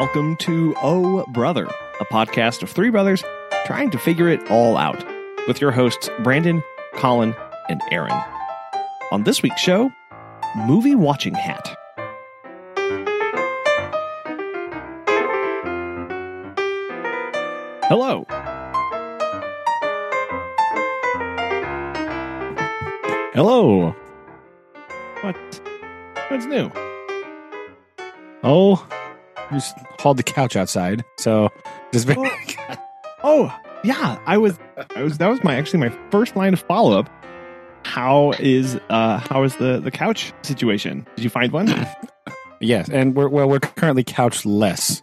welcome to Oh Brother, a podcast of three brothers trying to figure it all out, with your hosts Brandon, Collin, and Aaron. On this week's show, movie watching hat. Hello. Hello. What? What's new? Oh, just hauled the couch outside. So just been, Oh, oh, yeah. I was. I was. That was my actually my first line of follow up. How is uh how is the the couch situation? Did you find one? yes, and we're well, we're currently couch less.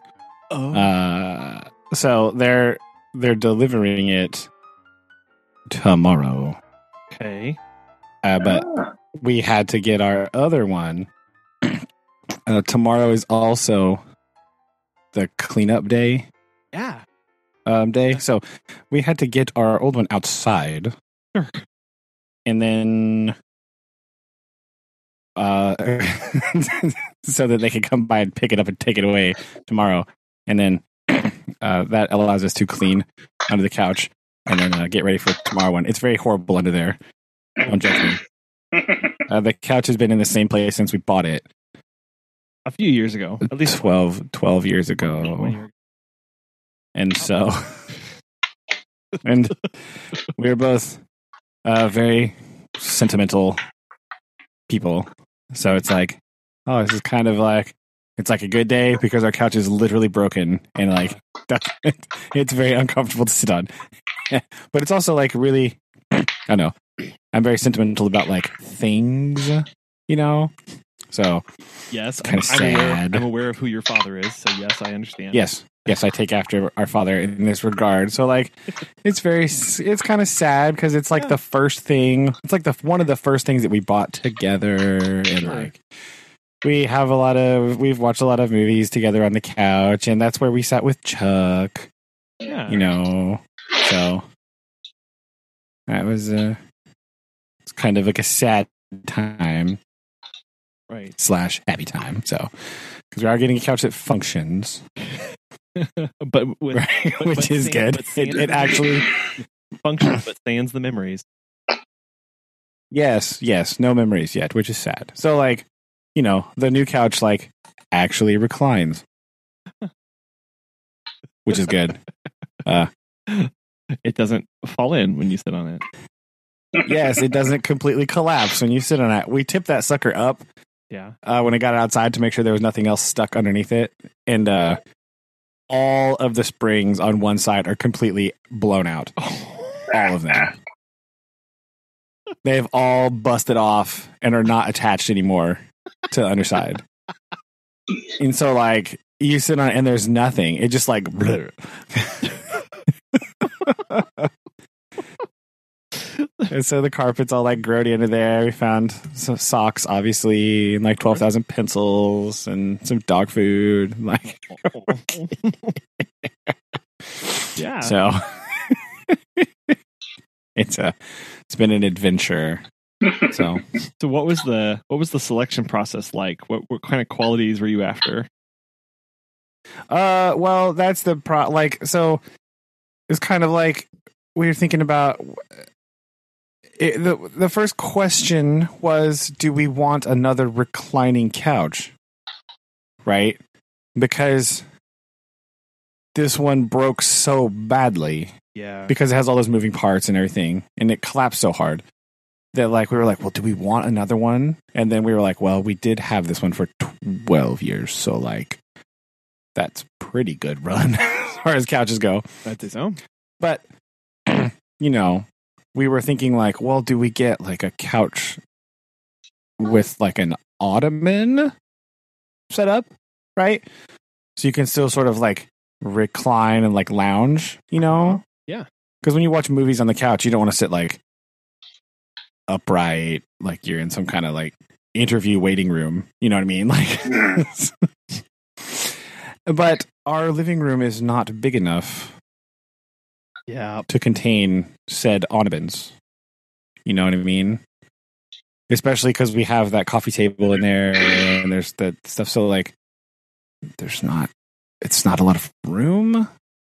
Oh, Uh, so they're they're delivering it tomorrow. okay. Uh, but we had to get our other one. Uh, tomorrow is also the cleanup day. Yeah. um, day. So we had to get our old one outside. Sure. And then uh so that they could come by and pick it up and take it away tomorrow. And then uh that allows us to clean under the couch and then uh, get ready for tomorrow one. It's very horrible under there. Don't judge me. Uh, the couch has been in the same place since we bought it. A few years ago, at least 12, 12 years ago. and so and we were both uh, very sentimental people. So it's like oh this is kind of like it's like a good day because our couch is literally broken and like that's it's very uncomfortable to sit on. But it's also like really i don't know. I'm very sentimental about like things you know so Yes, Kinda I'm, I'm aware. I'm aware of who your father is, so yes, I understand. Yes, yes, I take after our father in this regard. So like, it's very, it's kind of sad because it's like Yeah. the first thing. It's like the one of the first things that we bought together, and like, we have a lot of, we've watched a lot of movies together on the couch, and that's where we sat with Chuck. yeah. You know, so that was uh, it's kind of like a sad time right. slash happy time. So because we are getting a couch that functions. but with right? but- which but is sans- good. It, it actually, functions, but stands the memories. yes, yes, no memories yet, which is sad. So, like, you know, the new couch like actually reclines, which is good. Uh, It doesn't fall in when you sit on it. yes, it doesn't completely collapse when you sit on it. We tip that sucker up Yeah. uh, when I got it outside to make sure there was nothing else stuck underneath it, and uh, all of the springs on one side are completely blown out. All of them. They've all busted off and are not attached anymore to the underside. And so, like, you sit on it and there's nothing. It just like. and so the carpet's all like grody under there. We found some socks, obviously, and like 12,000 pencils and some dog food. Like, yeah. so it's a, it's been an adventure. So, So what was the what was the selection process like? What what kind of qualities were you after? Uh, well, that's the pro. Like, so it's kind of like we were thinking about. It, the The first question was, do we want another reclining couch? Right, because this one broke so badly Yeah. because it has all those moving parts and everything, and it collapsed so hard that like we were like, well, do we want another one? And then we were like, well, we did have this one for twelve years, so like that's pretty good run as far as couches go. That's his own. But you know, we were thinking like, well, do we get like a couch with like an ottoman set up, right? So you can still sort of like recline and like lounge, you know? Yeah. Because when you watch movies on the couch, you don't want to sit like upright, like you're in some kind of like interview waiting room. You know what I mean? Like, but our living room is not big enough Yeah. to contain said ottomans. You know what I mean? Especially because we have that coffee table in there and there's that stuff. So, like, there's not it's not a lot of room.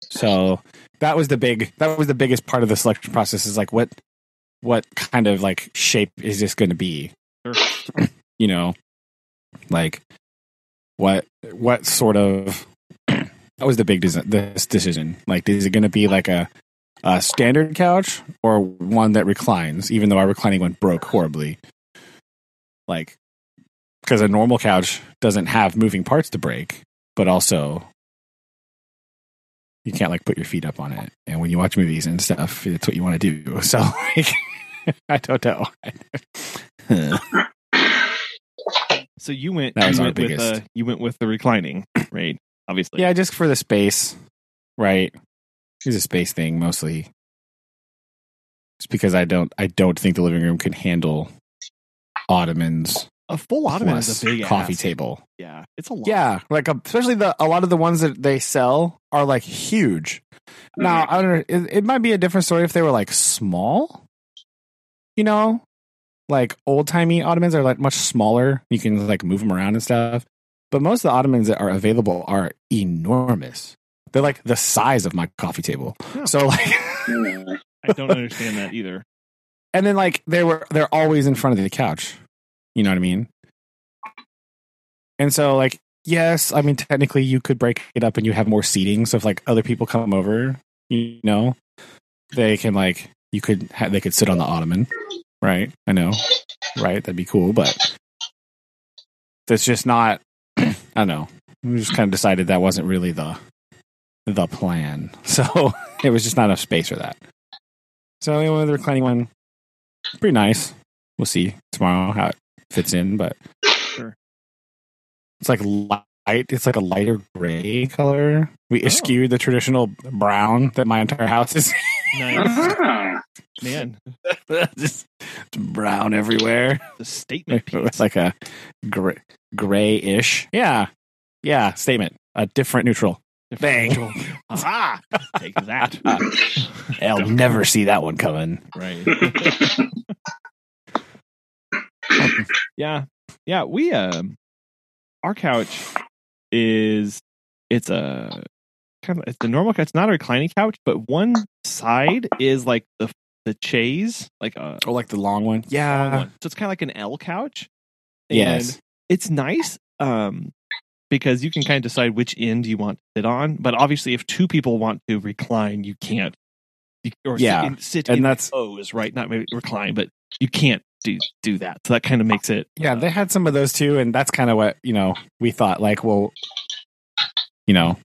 So that was the big that was the biggest part of the selection process is like what what kind of like shape is this going to be? Sure. You know, like what what sort of that was the big desi- this decision. Like, is it going to be like a a standard couch or one that reclines? Even though our reclining one broke horribly, like because a normal couch doesn't have moving parts to break, but also you can't like put your feet up on it. And when you watch movies and stuff, it's what you want to do. So like, I don't know. So you went. That was you our went with biggest. uh, you went with the reclining, right? Obviously. yeah, just for the space, right? It's a space thing mostly. It's because I don't I don't think the living room can handle ottomans A full ottoman is a big coffee ass. table. Yeah, it's a lot. Yeah, like uh, especially the a lot of the ones that they sell are like huge. Now I don't know. It, it might be a different story if they were like small. You know, like old timey ottomans are like much smaller. You can like move them around and stuff. But most of the ottomans that are available are enormous. They're like the size of my coffee table. Yeah. So like, I don't understand that either. and then like they were they're always in front of the couch. You know what I mean? And so like yes, I mean technically you could break it up and you have more seating. So if like other people come over, you know, they can like you could ha- they could sit on the ottoman, right? I know, right? That'd be cool, but that's just not. I don't know. We just kind of decided that wasn't really the the plan. So it was just not enough space for that. So we went with the reclining one. Pretty nice. We'll see tomorrow how it fits in, but Sure. it's like light. It's like a lighter gray color. We Oh. eschewed the traditional brown that my entire house is. Nice, man. just brown everywhere. The statement piece. It's like a gray, grayish. Yeah, yeah. Statement. A different neutral. Bang. Aha! Take that. I'll never see that one coming. right. yeah. Yeah. We, um, our couch is, it's a kind of, it's the normal couch. It's not a reclining couch, but one side is like the, the chaise, like a Oh, like the long one. long Yeah. one. So it's kind of like an L couch. And Yes. it's nice um, because you can kind of decide which end you want to sit on. But obviously, if two people want to recline, you can't. You, or Yeah, sit in, sit and in that's- pose, right? Not maybe recline, but you can't do do that. So that kind of makes it. Yeah, uh, they had some of those too, and that's kind of what you know. We thought like, well, you know,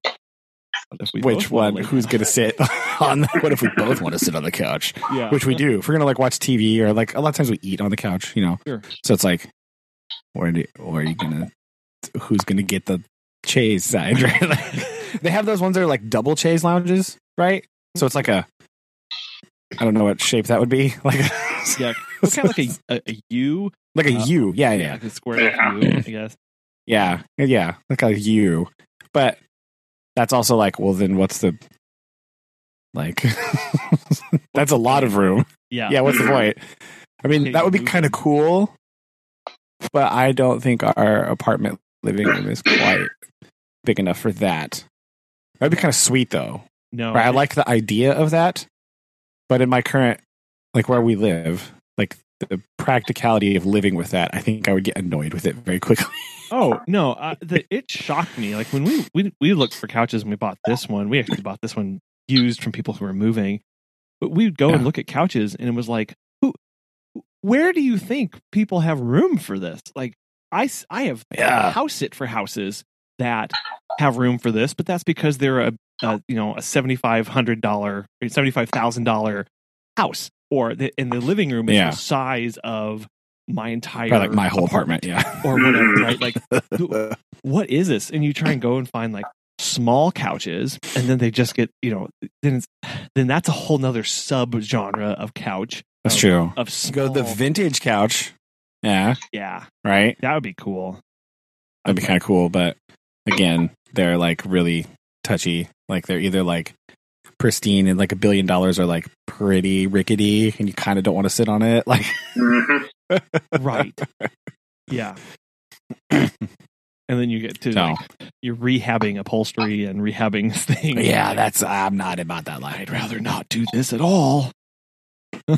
which one? Who's going to sit on? The, what if we both want to sit on the couch? Yeah, Which we do. If we're gonna like watch TV or like a lot of times we eat on the couch, you know. Sure. So it's like, where do, or are you gonna? Who's gonna get the chaise side? Right? Like, they have those ones that are like double chaise lounges, right? So it's like a. I don't know what shape that would be. Like, yeah, it's kind of like a, a, a U. like a Uh, U. Yeah, Yeah, yeah. like a square U, I guess. Yeah, yeah, like a U. But that's also like, well, then what's the like? that's a lot of room. Yeah, Yeah, what's the point? I mean, that would be kind of cool, but I don't think our apartment living room is quite big enough for that. That'd be kind of sweet, though. No, Right? I like the idea of that, but in my current, like where we live, like the practicality of living with that, I think I would get annoyed with it very quickly. Oh no! Uh, the, it shocked me. Like when we, we we looked for couches and we bought this one. We actually bought this one used from people who were moving. But we'd go and look at couches, and it was like, who? Where do you think people have room for this? Like I I have Yeah. house sit for houses that have room for this, but that's because they're a, a you know a seventy five hundred dollar seventy five thousand dollar house, or the, in the living room is Yeah. the size of my entire Probably like my whole apartment. Yeah. or whatever, right? Like what is this? And you try and go and find like small couches, and then they just get, you know, then it's, then that's a whole nother sub genre of couch. That's of, true. Of small, go the vintage couch. Yeah. yeah, Right. that would be cool. That'd be kind of cool, but again, they're like really touchy. Like they're either like pristine and like a billion dollars or like pretty rickety and you kind of don't want to sit on it. Like Mhm. Right? yeah. And then you get to So- like you're rehabbing upholstery and rehabbing things. Yeah, that's I'm not about that life. I'd rather not do this at all.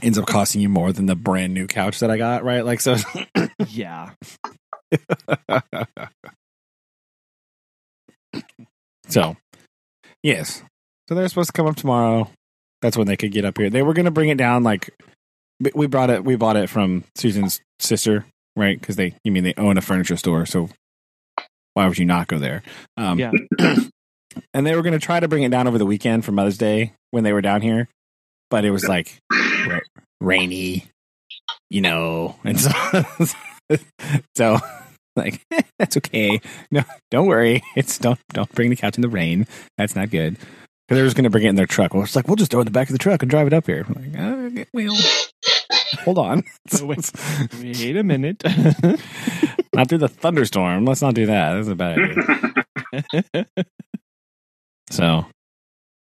ends up costing you more than the brand new couch that I got, right? Like so. Yeah, so, yes. So they're supposed to come up tomorrow. That's when they could get up here. They were going to bring it down. Like we- we brought it. We bought it from Susan's sister, right? Because they, you mean they own a furniture store, so why would you not go there? Um, Yeah. and they were going to try to bring it down over the weekend for Mother's Day when they were down here, but it was like ra- rainy, you know, and so so like that's okay. No, don't worry. It's don't don't bring the couch in the rain. That's not good. Because they're just going to bring it in their truck. Well, it's like we'll just throw it in the back of the truck and drive it up here. I'm like, uh, well, hold on. Wait. wait a minute. not through the thunderstorm. Let's not do that. That's a bad idea. So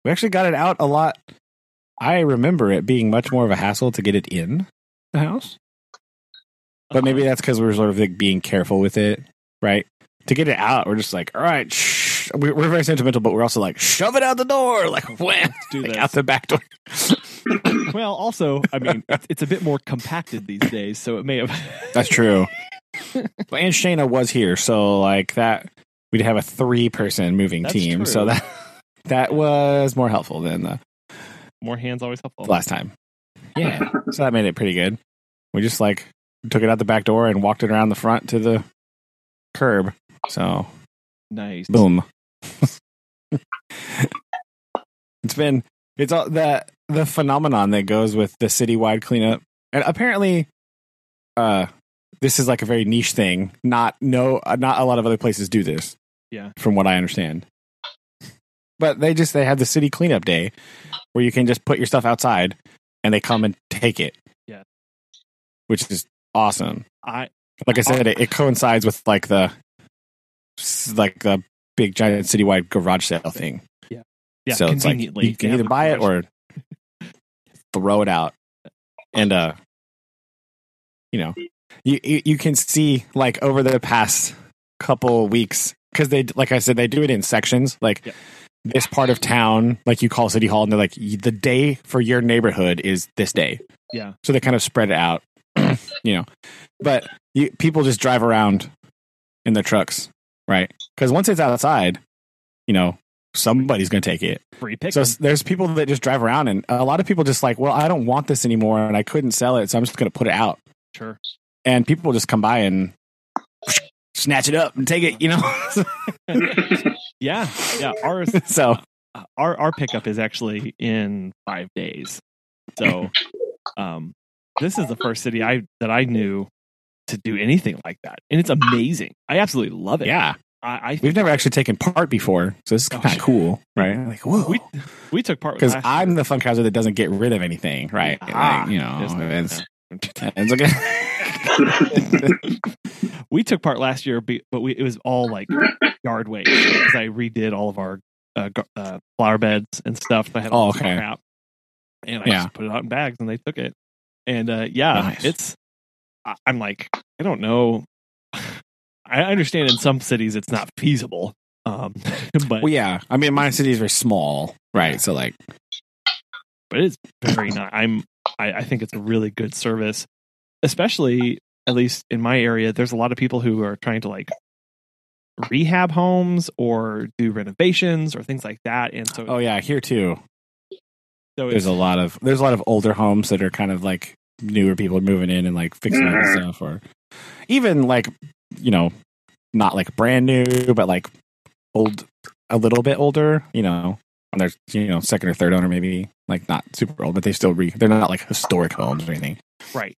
we actually got it out a lot. I remember it being much more of a hassle to get it in the house. But maybe that's because we were sort of like being careful with it, right? To get it out, we're just like, all right, shh. We're, we're very sentimental, but we're also like, shove it out the door, like, wham, do like out the back door. well, also, I mean, it's, it's a bit more compacted these days, so it may have. That's true. Well, and Shayna was here, so like that, we'd have a three-person moving That's team. true. So that that was more helpful than the more hands always helpful. last time. Yeah. so that made it pretty good. We just like took it out the back door and walked it around the front to the curb. So Nice. boom. it's been it's all the the phenomenon that goes with the citywide cleanup. And apparently uh this is like a very niche thing. Not no uh, not a lot of other places do this. Yeah. From what I understand. But they just they have the city cleanup day where you can just put your stuff outside and they come and take it. Yeah. Which is awesome. I Like I said, it, it coincides with like the like the big giant citywide garage sale thing. Yeah, so it's like conveniently you can either buy it or throw it out. And uh you know, you you, you can see like over the past couple weeks cuz they like I said they do it in sections like Yeah. this part of town like you call city hall and they're like the day for your neighborhood is this day. Yeah. So they kind of spread it out, you know. But you, people just drive around in their trucks, right? Cuz once it's outside, you know, somebody's going to take it. free pick. So there's people that just drive around, and a lot of people just like, well, I don't want this anymore, and I couldn't sell it, so I'm just going to put it out. sure. And people just come by and snatch it up and take it, you know. Yeah, yeah. Ours, so our our pickup is actually in five days. So, um, this is the first city I that I knew to do anything like that, and it's amazing. I absolutely love it. yeah, I, I we've never actually taken part before, so this is Oh, kind of cool, right? Like, whoa. we we took part because I'm year. the Funkhauser that doesn't get rid of anything, right? Ah, like, you know, no, it's, it's okay. we took part last year, but we it was all like yard waste because I redid all of our uh, uh, flower beds and stuff. I had all Oh, okay. crap, and I Yeah. just put it out in bags, and they took it. And uh, yeah, Nice. it's. I'm like, I don't know. I understand in some cities it's not feasible, um, but well, yeah. I mean, my city is very small, right? So, like, but it's very nice. I'm I, I think it's a really good service, especially at least in my area. There's a lot of people who are trying to like rehab homes or do renovations or things like that, and so oh yeah, here too. so There's a lot of there's a lot of older homes that are kind of like newer people are moving in and like fixing up and stuff, or even like you know, not like brand new, but like old, a little bit older. You know, and there's you know second or third owner maybe like not super old, but they still re they're not like historic homes or anything. right.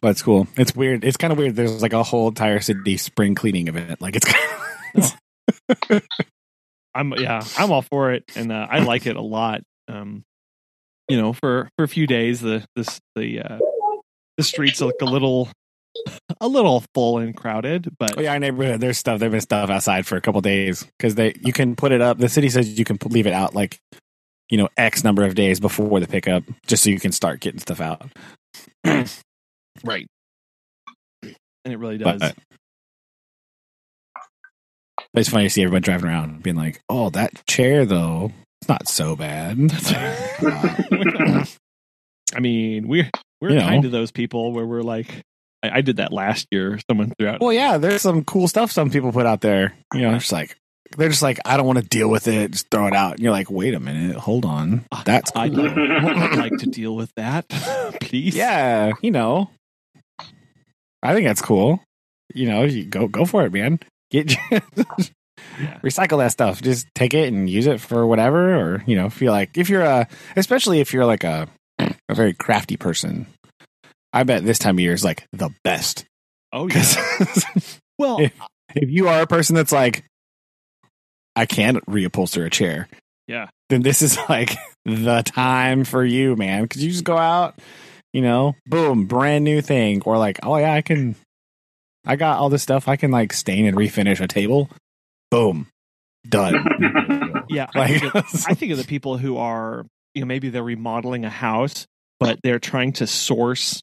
But it's cool. It's weird. It's kind of weird. There's like a whole entire city spring cleaning event. Like it's kind of, I'm yeah, I'm all for it, and uh, I like it a lot. Um, you know, for for a few days, the this the uh, the streets look a little a little full and crowded, but Oh yeah, our neighborhood. There's stuff. There's been stuff outside for a couple days because they you can put it up. The city says you can p- leave it out like you know X number of days before the pickup, just so you can start getting stuff out. right. and it really does. But, but it's funny to see everyone driving around being like, "Oh, that chair though, it's not so bad." I mean, we're we're You know. kind of those people where we're like, I, I did that last year. Someone threw out. well, yeah, there's some cool stuff some people put out there. You know, it's like they're just like, "I don't want to deal with it. Just throw it out." And you're like, "Wait a minute, hold on, that's I cool." would like to deal with that, please. yeah, you know, I think that's cool. You know, you go go for it, man. Get Yeah. recycle that stuff. Just take it and use it for whatever, or you know, feel like if you're a, especially if you're like a a very crafty person. I bet this time of year is like the best Oh yeah. Well, if, if you are a person that's like, I can't reupholster a chair, yeah. then this is like the time for you, man. Because you just go out, you know, boom, brand new thing, or like, oh yeah, I can, I got all this stuff. I can like stain and refinish a table. Boom, done. Yeah. I like, think, of, I think of the people who are, you know, maybe they're remodeling a house, but they're trying to source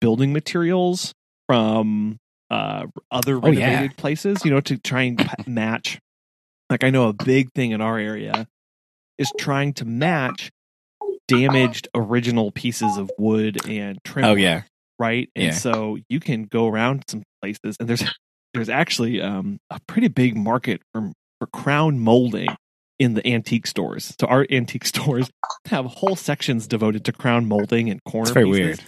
building materials from uh, other Oh, yeah. renovated places, you know, to try and match. Like, I know a big thing in our area is trying to match damaged original pieces of wood and trim. oh yeah, right? And Yeah. so you can go around some places, and there's there's actually um, a pretty big market for for crown molding in the antique stores. So our antique stores have whole sections devoted to crown molding and corner. it's very pieces. weird.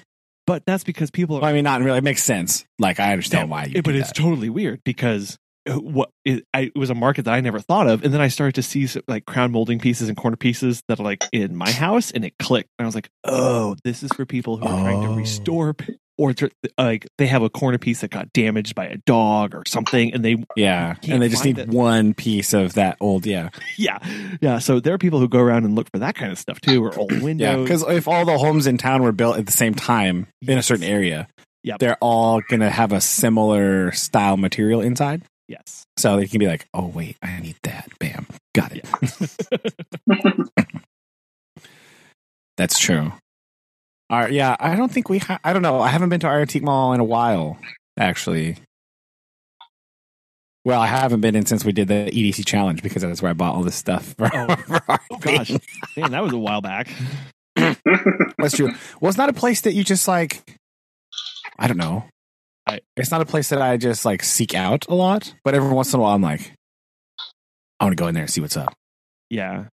But that's because people Well. I mean, not in really. It makes sense. Like I understand No, why it- but it's that. totally weird because uh, what it, I, it was a market that I never thought of, and then I started to see some, like crown molding pieces and corner pieces that are like in my house, and it clicked. And I was like, oh, this is for people who are trying to Oh. restore, or like they have a corner piece that got damaged by a dog or something, and they yeah, and they just need it. one piece of that old. Yeah, yeah, yeah. So there are people who go around and look for that kind of stuff too, or old windows yeah. Because if all the homes in town were built at the same time in a certain area, Yep. they're all gonna have a similar style material inside. yes, So they can be like, "Oh wait, I need that." Bam, got it. That's true. All right, yeah, I don't think we. Ha- I don't know. I haven't been to our antique mall in a while, actually. Well, I haven't been in since we did the EDC challenge because that's where I bought all this stuff. For, Oh. for our oh gosh, man, that was a while back. that's true. Well, it's not a place that you just like. I don't know. I- it's not a place that I just like seek out a lot, but every once in a while, I'm like, I want to go in there and see what's up. Yeah,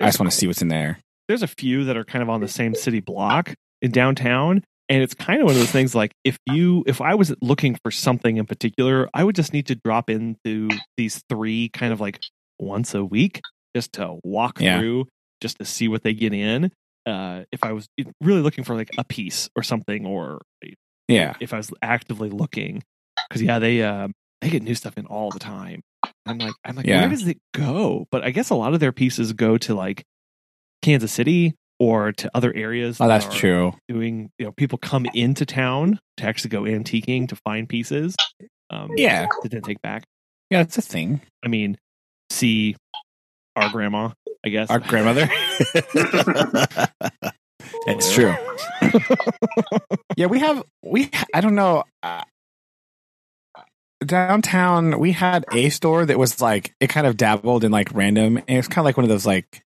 I just want to see what's in there. there's a few that are kind of on the same city block in downtown and it's kind of one of those things like if you if i was looking for something in particular i would just need to drop into these three kind of like once a week just to walk Yeah. through just to see what they get in uh if i was really looking for like a piece or something or Yeah. if i was actively looking because yeah they um they get new stuff in all the time i'm like i'm like Yeah. where does it go but i guess a lot of their pieces go to like kansas city or to other areas Oh, that's true. doing you know people come into town to actually go antiquing to find pieces um Yeah. to then take back Yeah, it's a thing. i mean see our grandma i guess Our grandmother. it's true. Yeah, we have we. I don't know. Uh, downtown, we had a store that was like it kind of dabbled in like random, and it's kind of like one of those like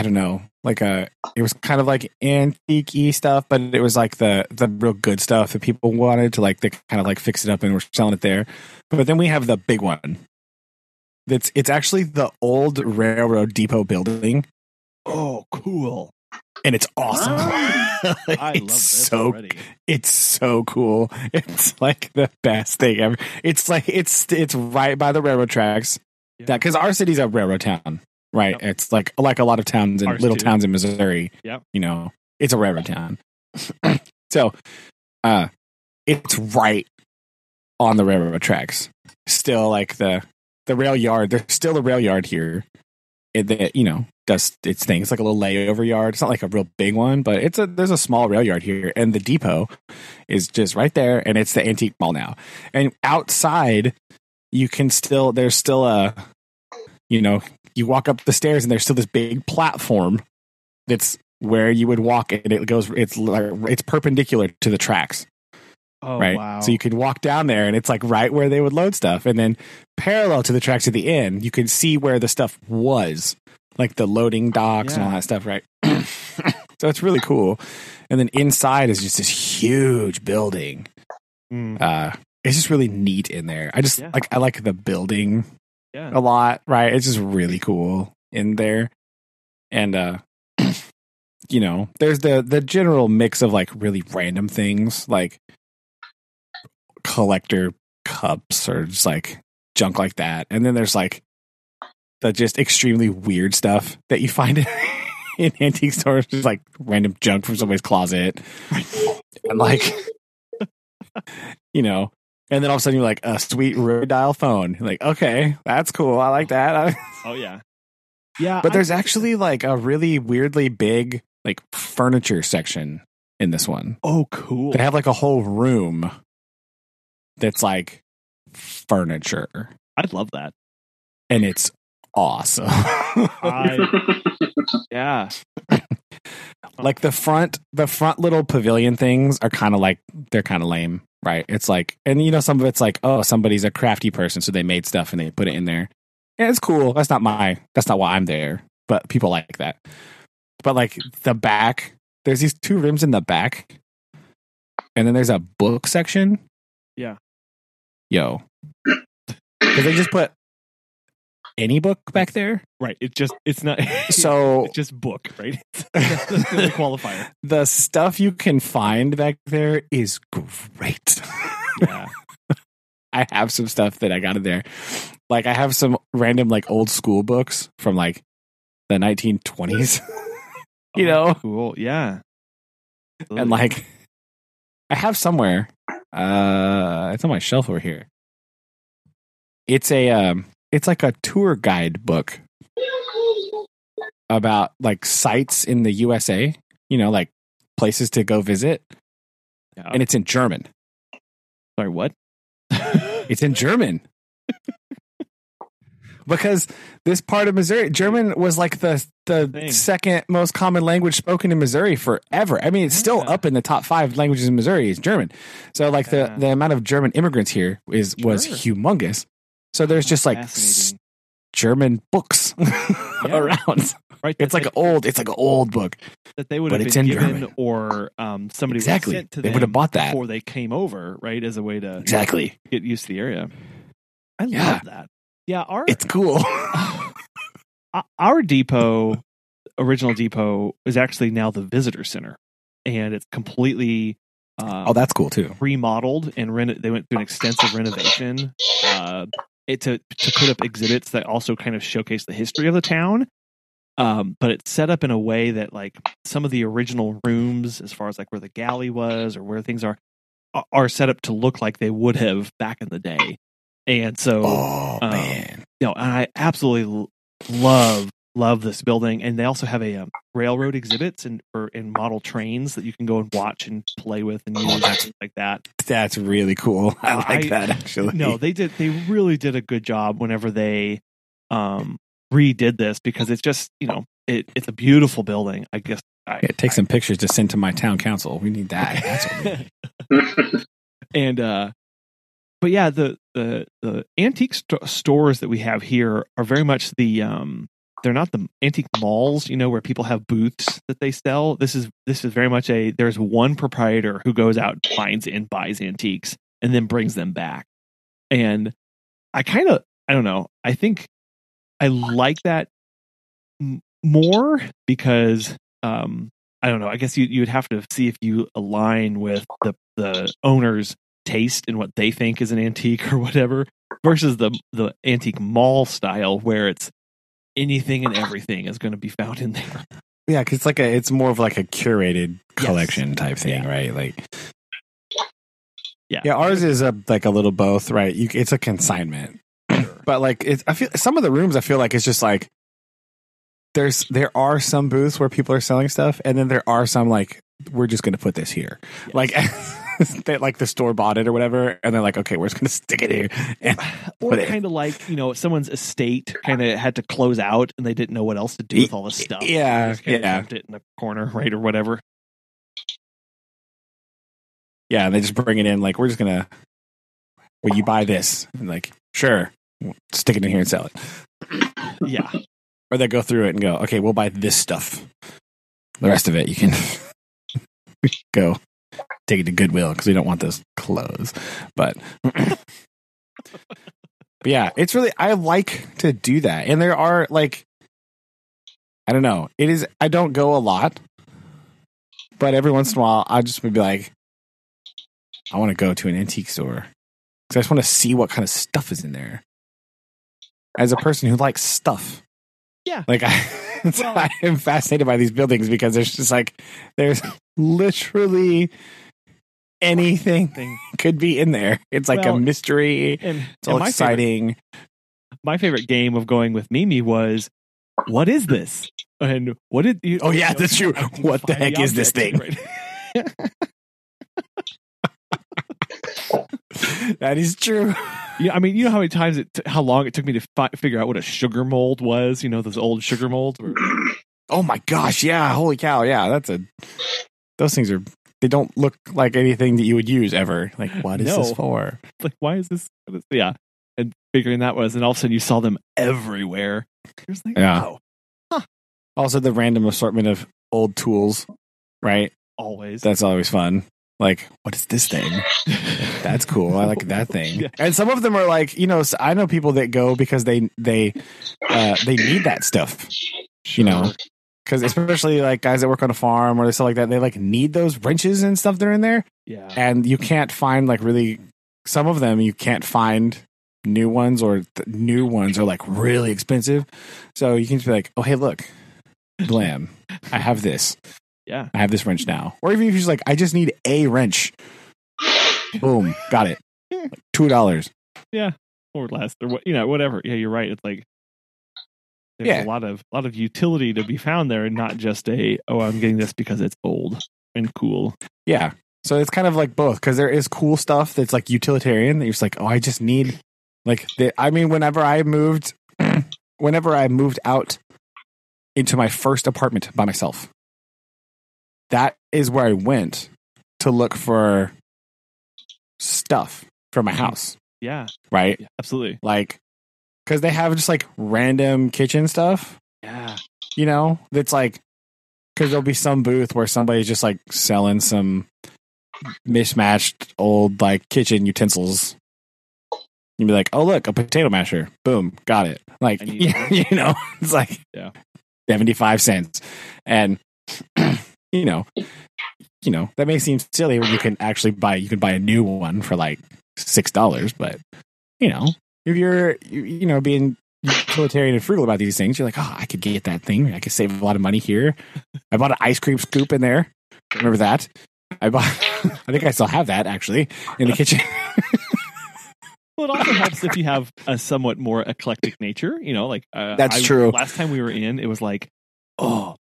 I don't know, like a. It was kind of like antique stuff, but it was like the the real good stuff that people wanted to like. They kind of like fix it up and we're selling it there. But then we have the big one. That's it's actually the old railroad depot building, oh cool and it's awesome. i it's love this so already it's so cool. It's like the best thing ever. It's like it's it's right by the railroad tracks. Yeah. Yeah, because our city's a railroad town, right? Yep. It's like like a lot of towns and little too. towns in Missouri. Yeah, you know, it's a railroad town. so, uh, it's right on the railroad tracks. Still, like the the rail yard. There's still a rail yard here. It that you know does its thing. It's like a little layover yard. It's not like a real big one, but it's a there's a small rail yard here, and the depot is just right there, and it's the antique mall now. And outside, you can still there's still a you know you walk up the stairs, and there's still this big platform that's where you would walk, and it goes it's like it's perpendicular to the tracks. Oh right? wow! So you could walk down there and it's like right where they would load stuff. And then parallel to the tracks at the end, you can see where the stuff was, like the loading docks and all that stuff, right? so it's really cool. And then inside is just this huge building. Mm, Uh it's just really neat in there. I just Yeah. like I like the building yeah. a lot, right? It's just really cool in there. And uh you know, there's the the general mix of like really random things like collector cups or just like junk like that. And then there's like the just extremely weird stuff that you find in, in antique stores, just like random junk from somebody's closet. And like you know, and then all of a sudden you're like a sweet rotary dial phone. You're like, okay, that's cool. I like that. Oh, oh yeah. Yeah. but I- there's actually like a really weirdly big like furniture section in this one. oh cool. They have like a whole room that's like furniture, I'd love that. and it's awesome. I yeah. like the front, the front little pavilion things are kind of like they're kind of lame, right? It's like, and you know, some of it's like, oh, somebody's a crafty person, so they made stuff and they put it in there. And it's cool. That's not my. That's not why I'm there. But people like that. But like the back, there's these two rooms in the back, and then there's a book section. Yeah. Yo, because they just put any book back there. Right. It just it's not So it's just book, right? The qualifier. the stuff you can find back there is great. Yeah. I have some stuff that I got in there. Like I have some random like old school books from like the 1920s. You Oh, know? Cool. Yeah. and like I have somewhere uh it's on my shelf over here. It's a um it's like a tour guide book about like sites in the USA, you know, like places to go visit. Yeah. And it's in German. sorry, what? It's in German. because this part of Missouri, German was like the the second most common language spoken in Missouri forever. I mean, it's still up in the top five languages in Missouri is German. So like Yeah. the the amount of German immigrants here is was Sure. humongous. So there's just like s- German books around. right. It's like an old. It's like an old book. that they would have been given German. or um, somebody Exactly. have sent to They would have bought that. before they came over, right? As a way to Exactly. get used to the area. I Yeah. love that. Yeah, our It's cool. Our depot, original depot, is actually now the visitor center, and it's completely uh, oh, that's cool too. remodeled and reno- they went through an extensive renovation uh, it to to put up exhibits that also kind of showcase the history of the town. Um, but it's set up in a way that like some of the original rooms, as far as like where the galley was or where things are, are set up to look like they would have back in the day. And so, Oh um, man. you know, and I absolutely love love this building. And they also have a um, railroad exhibits and or in model trains that you can go and watch and play with and use and that's- like that. That's really cool. I like I- that actually. No, they did. They really did a good job whenever they um, redid this because it's just you know it, it's a beautiful building. I guess. I, Yeah, take some pictures to send to my town council. We need that. That's what we need. and uh, but yeah, the the the antique st- stores that we have here are very much the um. They're not the antique malls, you know, where people have booths that they sell. This is this is very much a. There's one proprietor who goes out, finds and buys antiques, and then brings them back. And I kind of, I don't know. I think I like that m- more because um I don't know. I guess you you'd have to see if you align with the the owner's taste and what they think is an antique or whatever versus the the antique mall style where it's anything and everything is going to be found in there. Yeah, because it's like a, it's more of like a curated Yes. collection type thing, Yeah. right? Like, Yeah. yeah, ours is a like a little both, right? You, it's a consignment, but like it's. I feel some of the rooms. I feel like it's just like there's there are some booths where people are selling stuff, and then there are some like we're just going to put this here, Yes. like. they like the store bought it or whatever, and they're like, okay, we're just gonna stick it here. And or kind of like you know someone's estate kind of had to close out and they didn't know what else to do with all this stuff. Yeah, They just yeah. dumped it in a corner, right, or whatever. Yeah, and they just bring it in like we're just gonna. Well, you buy this, and like sure, we'll stick it in here and sell it. Yeah. Or they go through it and go, okay, we'll buy this stuff. The rest of it, you can go take it to Goodwill because we don't want those clothes. But, but yeah, it's really I like to do that, and there are like, I don't know, it is. I don't go a lot, but every once in a while, I just would be like, I want to go to an antique store because I just want to see what kind of stuff is in there. As a person who likes stuff, Yeah. like I, Well- I am fascinated by these buildings because there's just like there's literally anything could be in there. It's like Well, a mystery. And, It's all exciting. Favorite, my favorite game of going with Mimi was, what is this? And what did you? Oh, yeah, you know, that's true. What the heck is this thing? right? that is true. Yeah, I mean, you know how many times it, t- how long it took me to fi- figure out what a sugar mold was. You know, those old sugar molds. Oh my gosh, yeah, holy cow, yeah, that's a those things are they don't look like anything that you would use ever. Like, what is this for? like, why is this? what is- Yeah, and figuring that was, and all of a sudden you saw them everywhere. Was like, Yeah. wow, Also the random assortment of old tools, right? always. That's always fun. Like, what is this thing? That's cool. I like that thing. Yeah. And some of them are like, you know, I know people that go because they they uh, they need that stuff, you know, because especially like guys that work on a farm or stuff like that, they like need those wrenches and stuff that are in there, yeah, and you can't find like really some of them you can't find new ones or th- new ones are like really expensive. So you can just be like, oh hey look, blam, I have this. yeah. I have this wrench now. Or even if you're just like, I just need a wrench. Boom, got it. Like, Two dollars. Yeah, or less, or what you know, whatever. Yeah, you're right. It's like there's Yeah. a lot of a lot of utility to be found there, and not just a oh, I'm getting this because it's old and cool. Yeah. So it's kind of like both because there is cool stuff that's like utilitarian that you're just like, oh, I just need like the. I mean, whenever I moved, whenever I moved out into my first apartment by myself, that is where I went to look for stuff for my house. Yeah, Right. yeah absolutely. Like, because they have just like random kitchen stuff. Yeah, you know, that's like because there'll be some booth where somebody's just like selling some mismatched old like kitchen utensils. You'd be like, "Oh, look, a potato masher! Boom, got it!" Like, I you, know, it's like Yeah. seventy-five cents, and you know, you know that may seem silly when you can actually buy you can buy a new one for like six dollars, but you know, if you're you, know being utilitarian and frugal about these things, you're like, oh, I could get that thing. I could save a lot of money here. I bought an ice cream scoop in there. Remember that? I bought. I think I still have that actually in the kitchen. well, it also helps if you have a somewhat more eclectic nature. You know, like uh, That's I- true. Last time we were in, it was like, oh,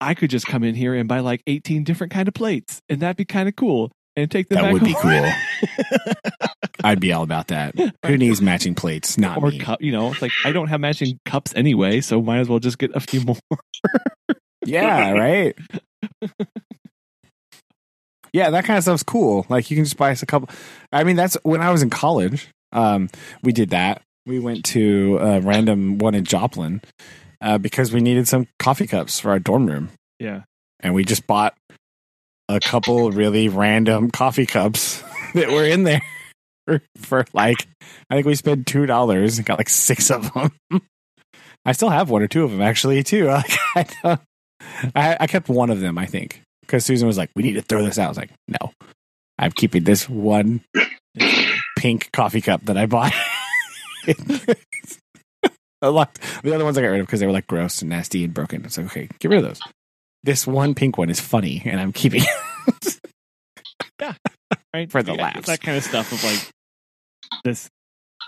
I could just come in here and buy like 18 different kind of plates, and that'd be kind of cool. And take them That back would be home. I'd be all about that. Who needs matching plates? Not or me. cup. You know, it's like I don't have matching cups anyway, so might as well just get a few more. Yeah, right. yeah, that kind of stuff's cool. Like you can just buy us a couple. I mean, that's when I was in college. Um, we did that. We went to a random one in Joplin uh, because we needed some coffee cups for our dorm room, Yeah, and we just bought a couple really random coffee cups that were in there for, like I think we spent two dollars and got like six of them. I still have one or two of them actually too. Like, I, I, I kept one of them, I think, because Susan was like, "We need to throw this out." I was like, "No, I'm keeping this one pink coffee cup that I bought." I locked the other ones I got rid of because they were like gross and nasty and broken. It's like, okay, get rid of those. This one pink one is funny, and I'm keeping. it. Right For the Yeah, laughs. That kind of stuff of like this.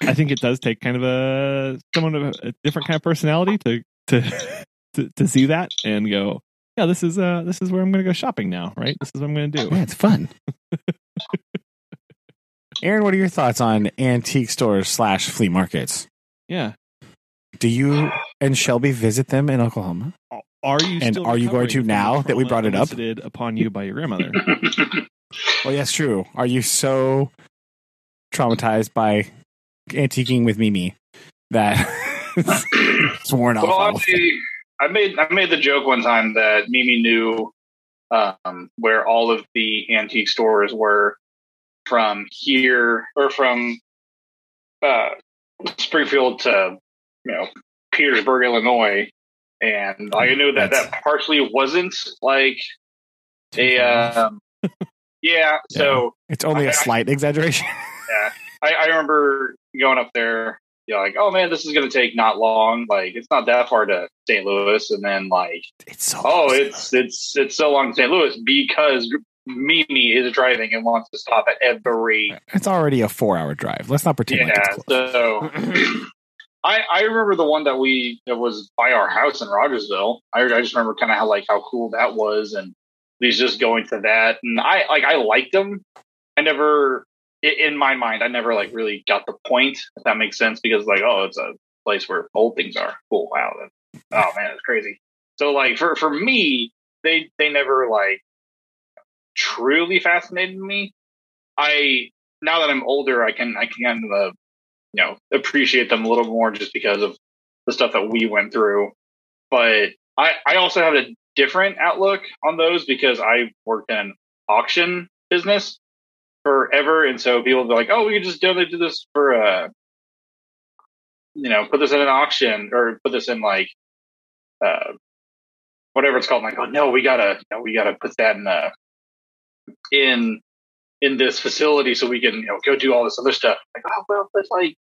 I think it does take kind of a someone of a, a different kind of personality to to to, to see that and go, yeah, this is uh this is where I'm going to go shopping now, right? This is what I'm going to do. Yeah, it's fun. Aaron, what are your thoughts on antique stores slash flea markets? Yeah. Do you and Shelby visit them in Oklahoma? Are you And still are you going to now that we brought it up? elicited upon you by your grandmother? Well, yes, true. Are you so traumatized by antiquing with Mimi that it's worn off? Well, all- actually, I made I made the joke one time that Mimi knew um, where all of the antique stores were from here or from uh, Springfield to you know Petersburg, Illinois, and I knew that That's- that partially wasn't like a um, yeah. So It's only I- a slight exaggeration. I, I remember going up there, you know, like, oh man, this is going to take not long. Like, it's not that far to St. Louis, and then like, It's so oh, it's it's it's so long to St. Louis because Mimi is driving and wants to stop at every. Uh, it's already a four hour drive. Let's not pretend like Yeah, it's close. so I I remember the one that we that was by our house in Rogersville. I I just remember kind of how like how cool that was, and he's just going to that, and I like I liked them. I never in my mind, I never like really got the point, if that makes sense, because like, oh, it's a place where old things are. Cool. Wow. Oh man, it's crazy. So like for for me, they they never like truly fascinated me. I now that I'm older, I can I can kind of uh, you know appreciate them a little more just because of the stuff that we went through. But I I also have a different outlook on those because I worked in an auction business forever, and so people be like, "Oh, we could just donate to this for a, you know, put this in an auction or put this in like, uh, whatever it's called." Like, "Oh no, we gotta, you know, we gotta put that in a, in, in this facility so we can, you know, go do all this other stuff." Like, oh well, that's like,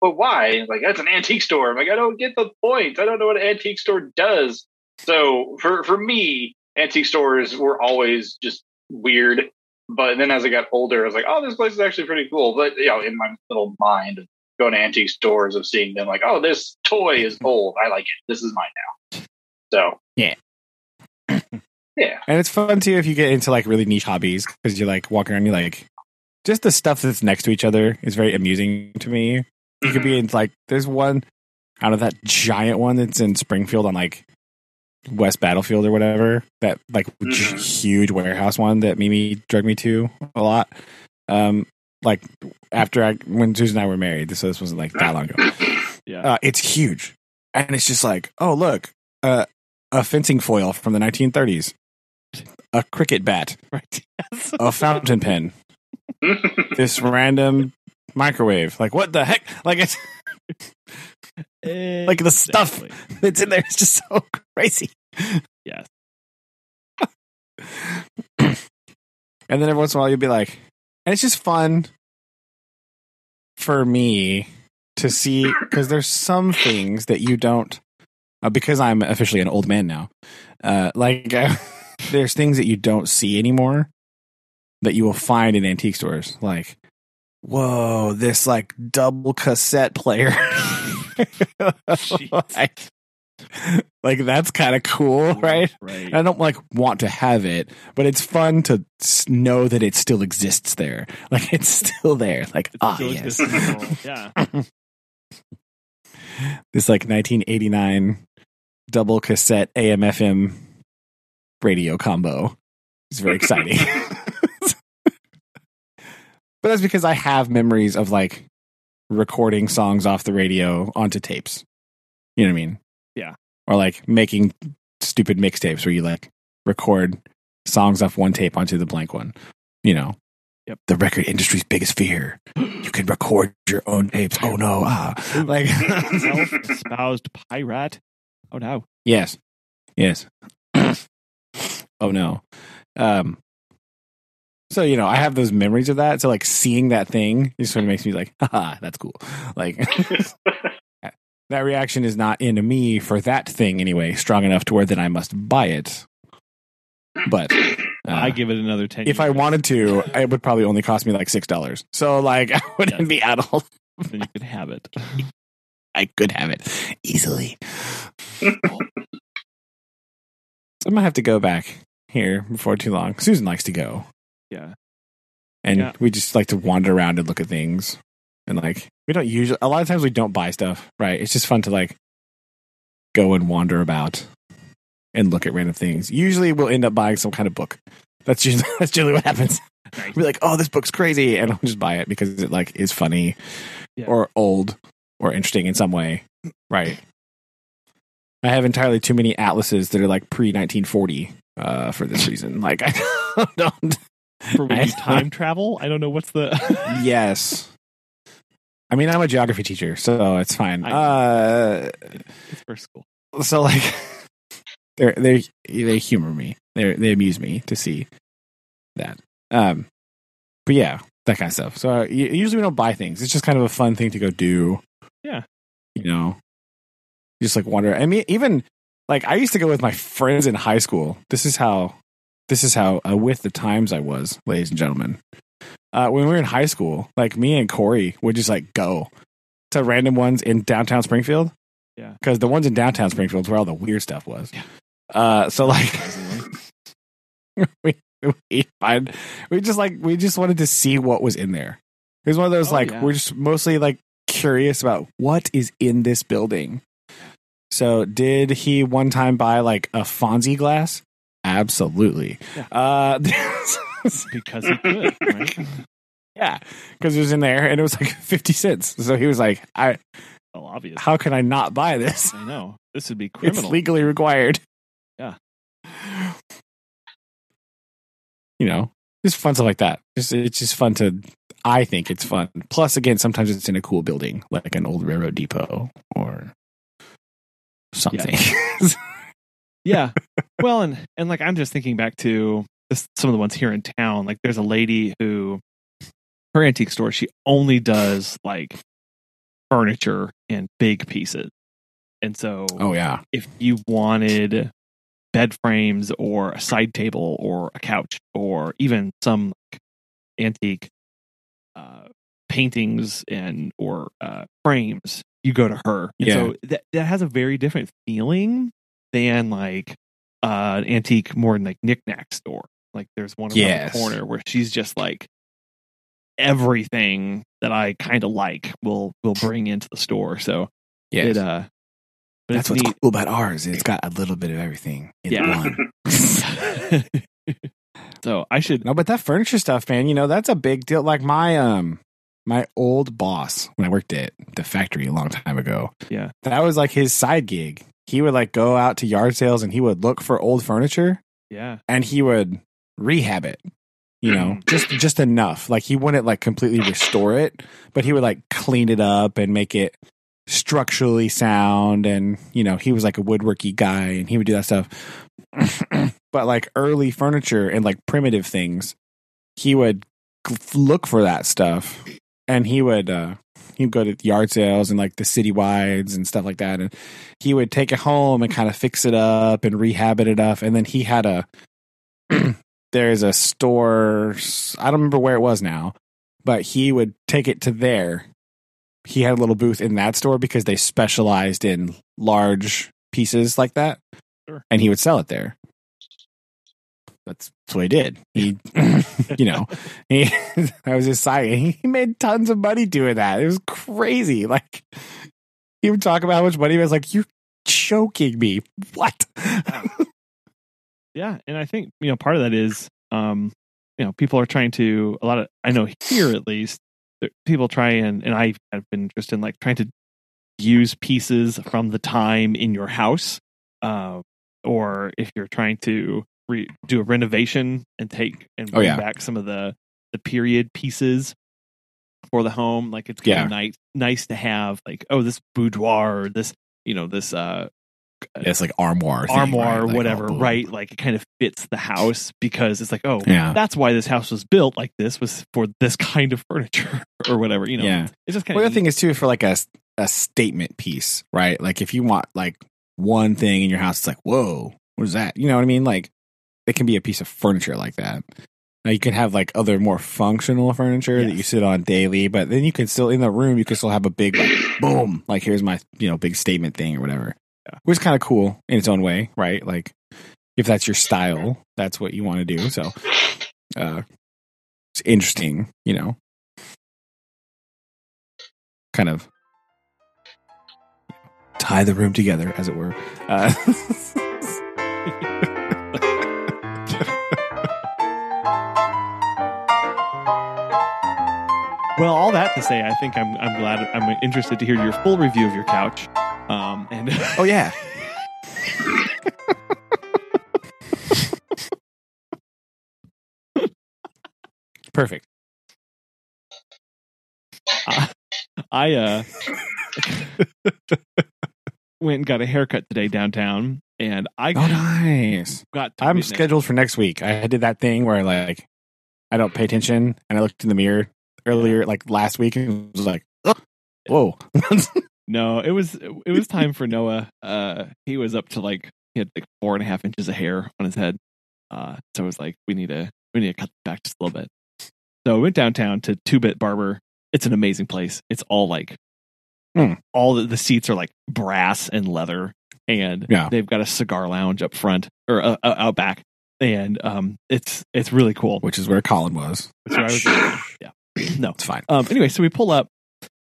but why? Like, that's an antique store. I'm like, I don't get the point. I don't know what an antique store does. So for for me, antique stores were always just weird but then as I got older, I was like, oh, this place is actually pretty cool. But you know, in my little mind, going to antique stores of seeing them like, oh, this toy is old. I like it. This is mine now. So Yeah. yeah, And it's fun too if you get into like really niche hobbies because you're like walking around, you're like, just the stuff that's next to each other is very amusing to me. You Mm-hmm. could be in like, there's one out of that giant one that's in Springfield on like West Battlefield or whatever. That like Mhm. huge warehouse one that Mimi drug me to a lot. Um, like after I when Susan and I were married, so this wasn't like that long ago. Yeah. Uh, it's huge, and it's just like, oh look, uh, a fencing foil from the 1930s, a cricket bat, right. Yes. a fountain pen, this random microwave. Like what the heck? Like it's like the stuff that's in there is just so crazy. Yes. and then every once in a while you'll be like, and it's just fun for me to see because there's some things that you don't uh, because I'm officially an old man now. Uh, like uh, there's things that you don't see anymore that you will find in antique stores. Like, whoa, this like double cassette player. like, like, that's kind of cool, right? Right. I don't like want to have it, but it's fun to know that it still exists there. Like it's still there. Like ah, still yes. exists in the world. Yeah. this like 1989 double cassette AM/FM radio combo. It's very exciting. but that's because I have memories of like recording songs off the radio onto tapes. You know what I mean? Yeah. Or like making stupid mixtapes where you like record songs off one tape onto the blank one. You know. Yep. The record industry's biggest fear. You can record your own tapes. Oh no. Ah. Like Self-espoused pirate. Oh no. Yes. Yes. oh no. Um so you know, I have those memories of that. So like seeing that thing just sort of makes me like, haha, that's cool. Like that reaction is not in me for that thing anyway, strong enough to where then I must buy it. But uh, I give it another ten. if I wanted to, it would probably only cost me like six dollars. So like I wouldn't Yes. be at all then you could have it. I could have it easily. So I'm gonna have to go back here before too long. Susan likes to go, Yeah. and Yeah. we just like to wander around and look at things. And like we don't usually a lot of times we don't buy stuff, right? It's just fun to like go and wander about and look at random things. Usually we'll end up buying some kind of book. That's usually that's generally what happens. Be like, "Oh, this book's crazy," and I'll just buy it because it like is funny Yeah. or old or interesting in some way, right? I have entirely too many atlases that are like pre 1940 uh, for this reason. Like I don't. For when you time travel, I don't know what's the. yes. I mean, I'm a geography teacher, so it's fine. Uh, it's for school. so like, they they they humor me. They they amuse me to see that. Um, but yeah, that kind of stuff. So uh, usually we don't buy things. It's just kind of a fun thing to go do. Yeah. you know, just like wander. I mean, even like I used to go with my friends in high school. This is how. This is how uh, with the times I was, ladies and gentlemen. Uh, when we were in high school, like me and Corey would just like go to random ones in downtown Springfield. Yeah. because the ones in downtown Springfield is where all the weird stuff was. Yeah. Uh, so like we we find we just like we just wanted to see what was in there. It was one of those Oh, like yeah. we're just mostly like curious about what is in this building. So did he one time buy like a Fonzie glass? Absolutely. Yeah. Uh, because he could, right? yeah, because it was in there and it was like fifty cents. So he was like, "I Well, obvious. how can I not buy this? I know this would be criminal. It's legally required." Yeah. You know, just fun stuff like that. Just it's just fun to. I think it's fun. Plus, again, sometimes it's in a cool building, like an old railroad depot or something. yeah. Well, and and like I'm just thinking back to this, some of the ones here in town. Like there's a lady who her antique store. She only does like furniture and big pieces. And so, oh yeah, if you wanted bed frames or a side table or a couch or even some like, antique uh, paintings and or uh, frames, you go to her. And Yeah. So that that has a very different feeling than like uh, an antique, more than like knickknack store. Like there's one around Yes. the corner where she's just like everything that I kind of like will will bring into the store. So yeah. it uh, but That's what's neat. cool about ours. It's got a little bit of everything in Yeah. one. so I should. No, but that furniture stuff, man, you know, that's a big deal. Like my um my old boss when I worked at the factory a long time ago. Yeah. That was like his side gig. He would like go out to yard sales and he would look for old furniture Yeah. and he would rehab it. You know, just just enough. Like he wouldn't like completely restore it, but he would like clean it up and make it structurally sound and you know, he was like a woodworky guy and he would do that stuff. but like early furniture and like primitive things, he would look for that stuff and he would uh he'd go to yard sales and like the city wides and stuff like that and he would take it home and kind of fix it up and rehab it enough and then he had a there's a store i don't remember where it was now but he would take it to there he had a little booth in that store because they specialized in large pieces like that Sure. and he would sell it there that's, that's what he did. He you know he that was his side he made tons of money doing that. It was crazy. Like he would talk about how much money he was like you're choking me. What? Yeah, and I think you know part of that is, um, you know, people are trying to a lot of. I know here at least, people try and and I have been interested in like trying to use pieces from the time in your house, uh, or if you're trying to re- do a renovation and take and Oh, bring yeah. back some of the the period pieces for the home. Like it's kind Yeah. of nice nice to have like oh this boudoir or this you know this uh it's like armoire thing, armoire right? or Like, whatever, oh, right? Like it kind of fits the house because it's like, oh, Yeah. that's why this house was built like this was for this kind of furniture or whatever. You know, Yeah. it's just kind Well, the of other thing is too for like a a statement piece, right? Like if you want like one thing in your house, it's like, whoa, what is that? You know what I mean? Like it can be a piece of furniture like that. Now you can have like other more functional furniture that you sit on daily, but then you can still in the room you can still have a big like boom, like here's my you know big statement thing or whatever, Yeah. which is kind of cool in its own way, right? Like if that's your style, that's what you want to do. So, uh, it's interesting, you know, kind of tie the room together, as it were. Uh, Well, all that to say, I think I'm I'm glad I'm interested to hear your full review of your couch. Um, and Oh yeah. Perfect. I uh went and got a haircut today downtown, and I Oh, nice. got. I'm scheduled for next week. I did that thing where like I don't pay attention, and I looked in the mirror earlier, like last week, and was like, "Oh, "Whoa!" No, it was it was time for Noah. Uh, he was up to like he had like four and a half inches of hair on his head. Uh, so it was like we need to we need to cut back just a little bit. So I went downtown to Two Bit Barber. It's an amazing place. It's all like Hmm. all the, the seats are like brass and leather, and Yeah. they've got a cigar lounge up front or uh, uh, out back, and um, it's it's really cool. Which is where Collin was. That's where I was. Yeah, no, It's fine. um, anyway, so we pull up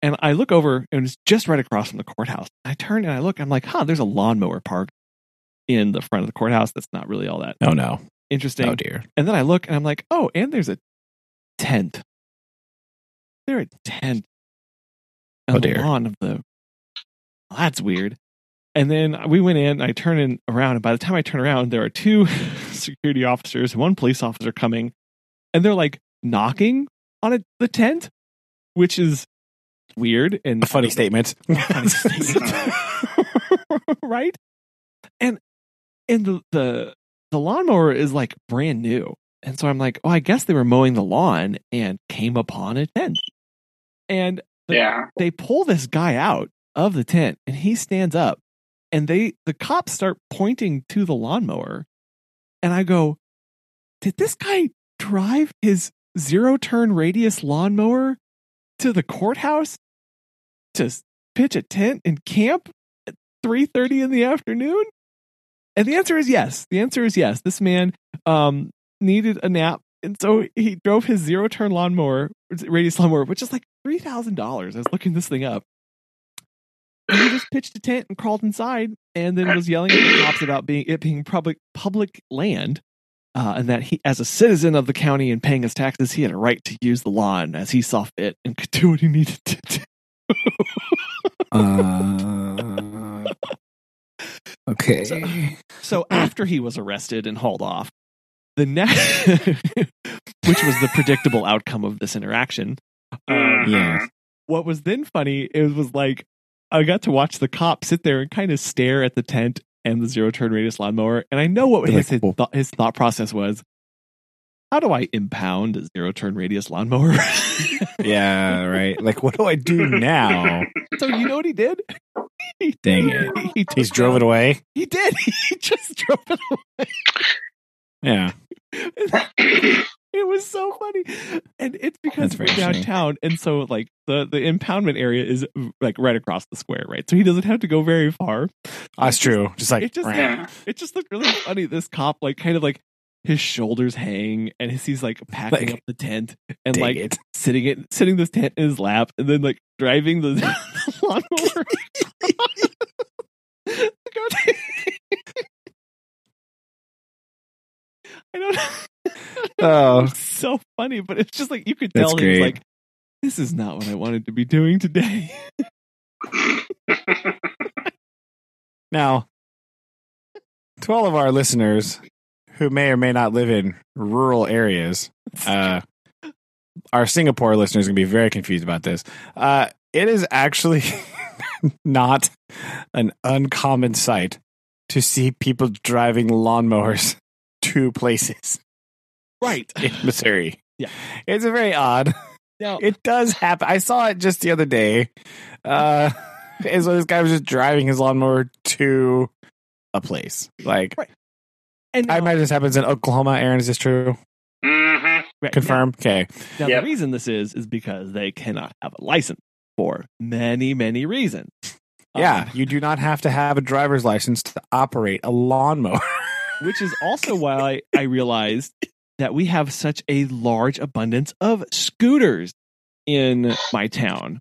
and I look over and it's just right across from the courthouse. I turn and I look, I'm like, huh, there's a lawnmower parked in the front of the courthouse. That's not really all that Oh no. interesting. Oh dear. And then I look and I'm like, oh, and there's a tent. There a tent on Oh, the dear. lawn of the. Well, that's weird. And then we went in. I turn in around, and by the time I turn around, there are two security officers, and one police officer coming, and they're like knocking on it, the tent, which is weird and A funny statement. funny statement. right? And and the, the the lawnmower is like brand new. And so I'm like, oh, I guess they were mowing the lawn and came upon a tent. And the- Yeah. they pull this guy out of the tent and he stands up and they the cops start pointing to the lawnmower. And I go, did this guy drive his zero turn radius lawnmower to the courthouse to pitch a tent and camp at 3.30 in the afternoon? And the answer is yes. The answer is yes. This man um, needed a nap. And so he drove his zero turn lawnmower, radius lawnmower, which is like $3,000. I was looking this thing up. And he just pitched a tent and crawled inside and then was yelling at the cops about being it being public public land. Uh, and that he, as a citizen of the county and paying his taxes, he had a right to use the lawn as he saw fit and could do what he needed to do. uh, okay. So- So after he was arrested and hauled off, the next, which was the predictable outcome of this interaction, um, Yes. what was then funny it was like I got to watch the cop sit there and kind of stare at the tent and the zero turn radius lawnmower, and I know what his thought, his thought process was. How do I impound a zero turn radius lawnmower? yeah, right. Like, what do I do now? so you know what he did? He, Dang it. He, He's drove it away. He did. He just drove it away. Yeah. It was so funny and it's because we're funny. downtown and so like the the impoundment area is like right across the square right so he doesn't have to go very far That's true. Just like, it just it just looked really funny this cop like kind of like his shoulders hang and his, he's like packing Like, up the tent and like it. sitting it sitting this tent in his lap and then like driving the, the lawnmower I don't know. Oh, so funny, but it's just like you could tell he was like, "This is not what I wanted to be doing today." Now, to all of our listeners who may or may not live in rural areas, uh, our Singapore listeners are going to be very confused about this. Uh, it is actually not an uncommon sight to see people driving lawnmowers to places right in Missouri. Yeah. It's a very odd. now, It does happen. I saw it just the other day. Uh, and so this guy was just driving his lawnmower to a place. Like, and I imagine this happens in Oklahoma. Aaron, is this true? hmm right, Confirm. Okay. Now, Yep. the reason this is is because they cannot have a license for many, many reasons. Yeah, Um, you do not have to have a driver's license to operate a lawnmower. which is also why I realized that we have such a large abundance of scooters in my town.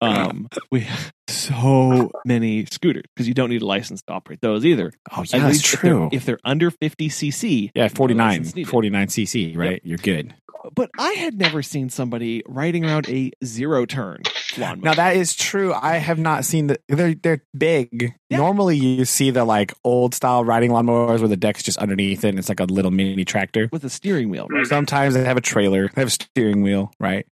Um, we have so many scooters because you don't need a license to operate those either. Oh yeah, that's least if they're- true. If they're, under 50 cc. yeah, 49, 49 cc, right? You're good. But I had never seen somebody riding around a zero turn lawnmower. Now that is true. I have not seen the they're they're big. Yeah. Normally you see the like old style riding lawnmowers where the deck's just underneath it and it's like a little mini tractor. with a steering wheel, right? Sometimes they have a trailer, they have a steering wheel, right?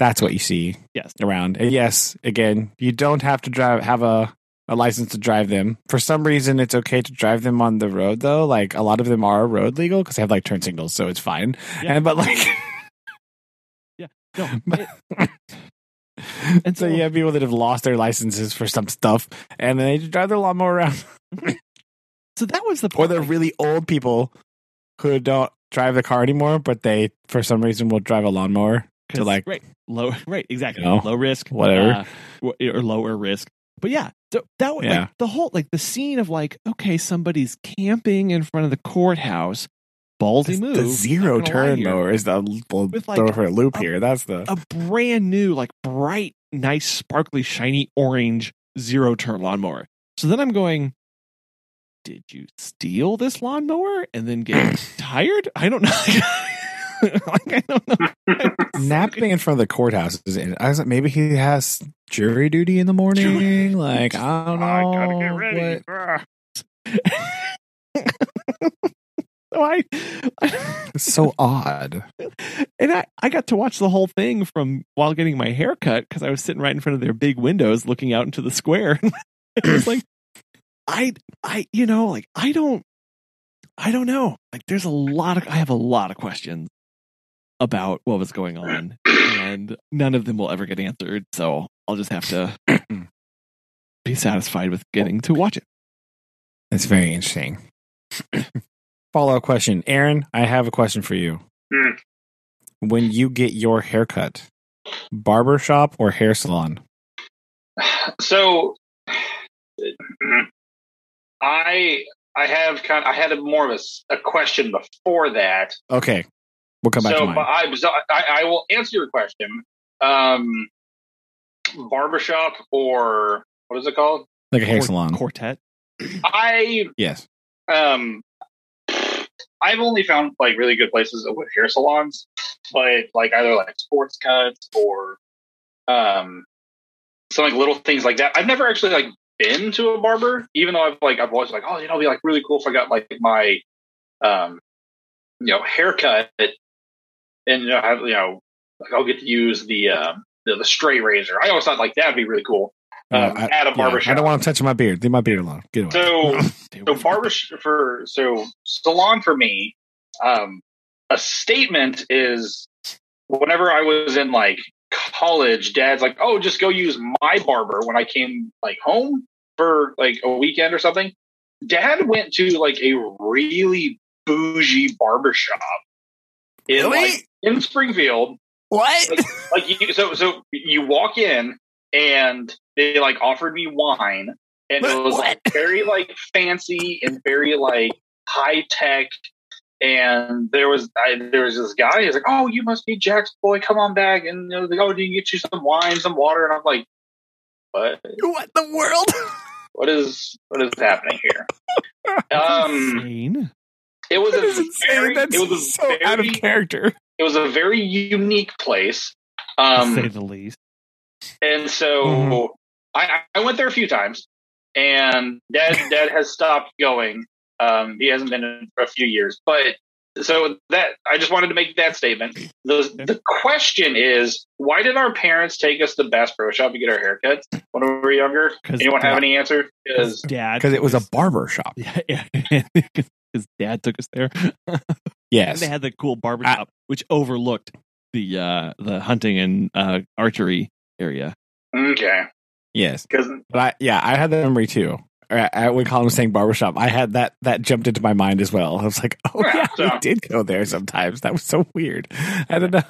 Yeah. That's what you see Yes. around. And yes, again, you don't have to drive have a a license to drive them. For some reason it's okay to drive them on the road though. Like a lot of them are road legal because they have like turn signals, so it's fine. Yeah. And but like No, But- it- and so so- you have people that have lost their licenses for some stuff, and then they just drive their lawnmower around. so that was the Or part. they're really old people who don't drive the car anymore, but they for some reason will drive a lawnmower to like right, low, right, exactly, You know, low risk, whatever. uh, or lower risk. But yeah, so that was Yeah. like the whole like the scene of like okay, somebody's camping in front of the courthouse, ballsy the, move, the zero turn mower is the we'll With, like, throw for a loop a- here. That's the a brand new, like bright, nice, sparkly, shiny orange zero turn lawnmower. So then I'm going, did you steal this lawnmower and then get tired? I don't know. like, I don't know. napping in front of the courthouse. Is it, I was like, maybe he has jury duty in the morning. like I don't know. I gotta get ready. What- ah. so I, It's so odd. and I, I got to watch the whole thing from while getting my hair cut because I was sitting right in front of their big windows looking out into the square. it was like, I, I, you know, like I don't, I don't know. Like there's a lot of, I have a lot of questions about what was going on, and none of them will ever get answered. So I'll just have to be satisfied with getting to watch it. It's very interesting. Follow up question, Aaron. I have a question for you. Hmm. When you get your haircut, barber shop or hair salon? So, I I have kind of, I had a more of a, a question before that. Okay, we'll come back so, to but mine. I, so I I will answer your question. Um, barbershop or what is it called? Like a hair Quart- salon. quartet. I yes. um I've only found like really good places with hair salons, but like either like sports cuts or um some like little things like that. I've never actually like been to a barber, even though I've like I've always like, oh, you know, it'd be like really cool if I got like my um you know haircut and you know have you know like I'll get to use the um the, the straight razor. I always thought like that'd be really cool. Um, I, at a yeah, barbershop. I don't want to touch my beard. Leave my beard alone. Get away. So so away from- barber for so salon for me um a statement is whenever i was in like college dad's like oh just go use my barber when i came like home for like a weekend or something dad went to like a really bougie barbershop in Really? like in springfield what? like you so so you walk in and they like offered me wine and it was like very like fancy and very like high tech and there was I, there was this guy he's like oh you must be jack's boy come on back and you know, like, oh did you get you some wine some water and i'm like what what the world? what is what is happening here um Insane. it was That is a insane. very That's it was a so very, out of character. It was a very unique place to um say the least. And so Mhm. I, I went there a few times, and Dad Dad has stopped going. Um, he hasn't been in for a few years, but so that I just wanted to make that statement. The the question is, why did our parents take us to Bass Pro Shop to get our haircuts when we were younger? 'Cause Anyone have any answer? Because dad Because it was a barber shop. yeah, yeah. His dad took us there. And Yes. they had the cool barber shop, which overlooked the uh the hunting and uh archery area. okay, Yes. because But I, yeah, I had that memory too. I, I, when Collin was saying barbershop, I had that that jumped into my mind as well. I was like, oh Yeah, yeah, so- we did go there sometimes. That was so weird. I don't know.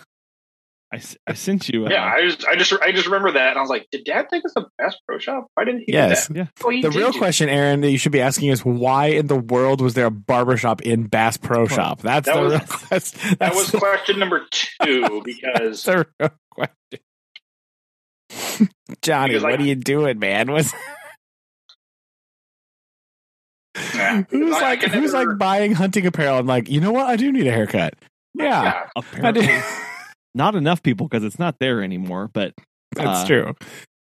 I, s- I sent you. Uh, yeah, I just I just I just remember that, and I was like, did Dad take us to Bass Pro Shop? Why didn't he? Yes. do that? Yeah. Oh, he The real do- question, Aaron, that you should be asking is why in the world was there a barbershop in Bass Pro Shop? That's That the was- real question. That was That's question number two because the real question. Johnny, Because, what like- are you doing, man? What's, Yeah. who's I- I like can who's never- like buying hunting apparel? I'm like, you know what? I do need a haircut. Yeah, Yeah. I Apparently, do. Not enough people because it's not there anymore. But That's Uh, true.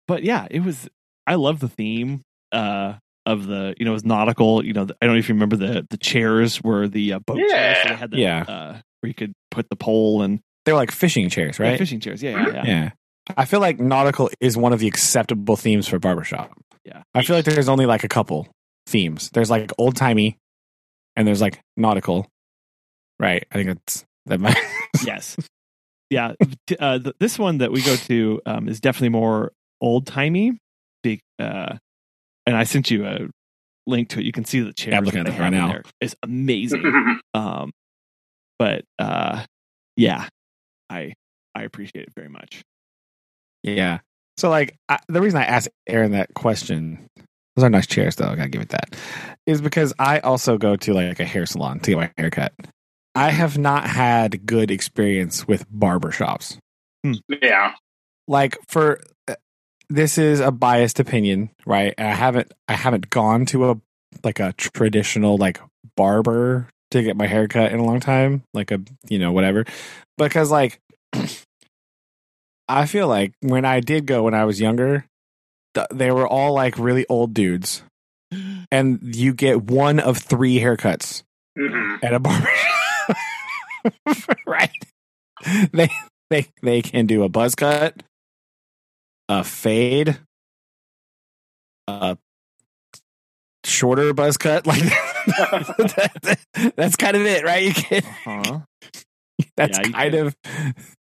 but yeah, it was. I love the theme uh, of the you know it was nautical. You know, the, I don't know if you remember the the chairs were the uh, boat chairs. So Yeah. they had the, Yeah. uh, where you could put the pole and They're like fishing chairs, yeah, right? fishing chairs. Yeah, yeah, yeah. Yeah. I feel like nautical is one of the acceptable themes for barbershop. Yeah. I feel like there's only like a couple themes. There's like old timey and there's like nautical. Right. I think that's that might yes. Yeah. Uh, th- this one that we go to um, is definitely more old timey. Big, uh, and I sent you a link to it. You can see the chairs. I'm looking at it right now. there. It's amazing. um, but uh, yeah, I I appreciate it very much. Yeah. So like I, the reason I asked Aaron that question, those are nice chairs though. I gotta give it that, is because I also go to like a hair salon to get my hair cut. I have not had good experience with barber shops. yeah. Like for uh, this is a biased opinion, right? And I haven't I haven't gone to a like a traditional like barber to get my hair cut in a long time, like a you know whatever, because like I feel like when I did go when I was younger, th- they were all like really old dudes, and you get one of three haircuts Mhm. at a barber shop, right? They they they can do a buzz cut, a fade, a shorter buzz cut. Like that- that's kind of it, right? You can. Huh? That's Yeah, kind can- of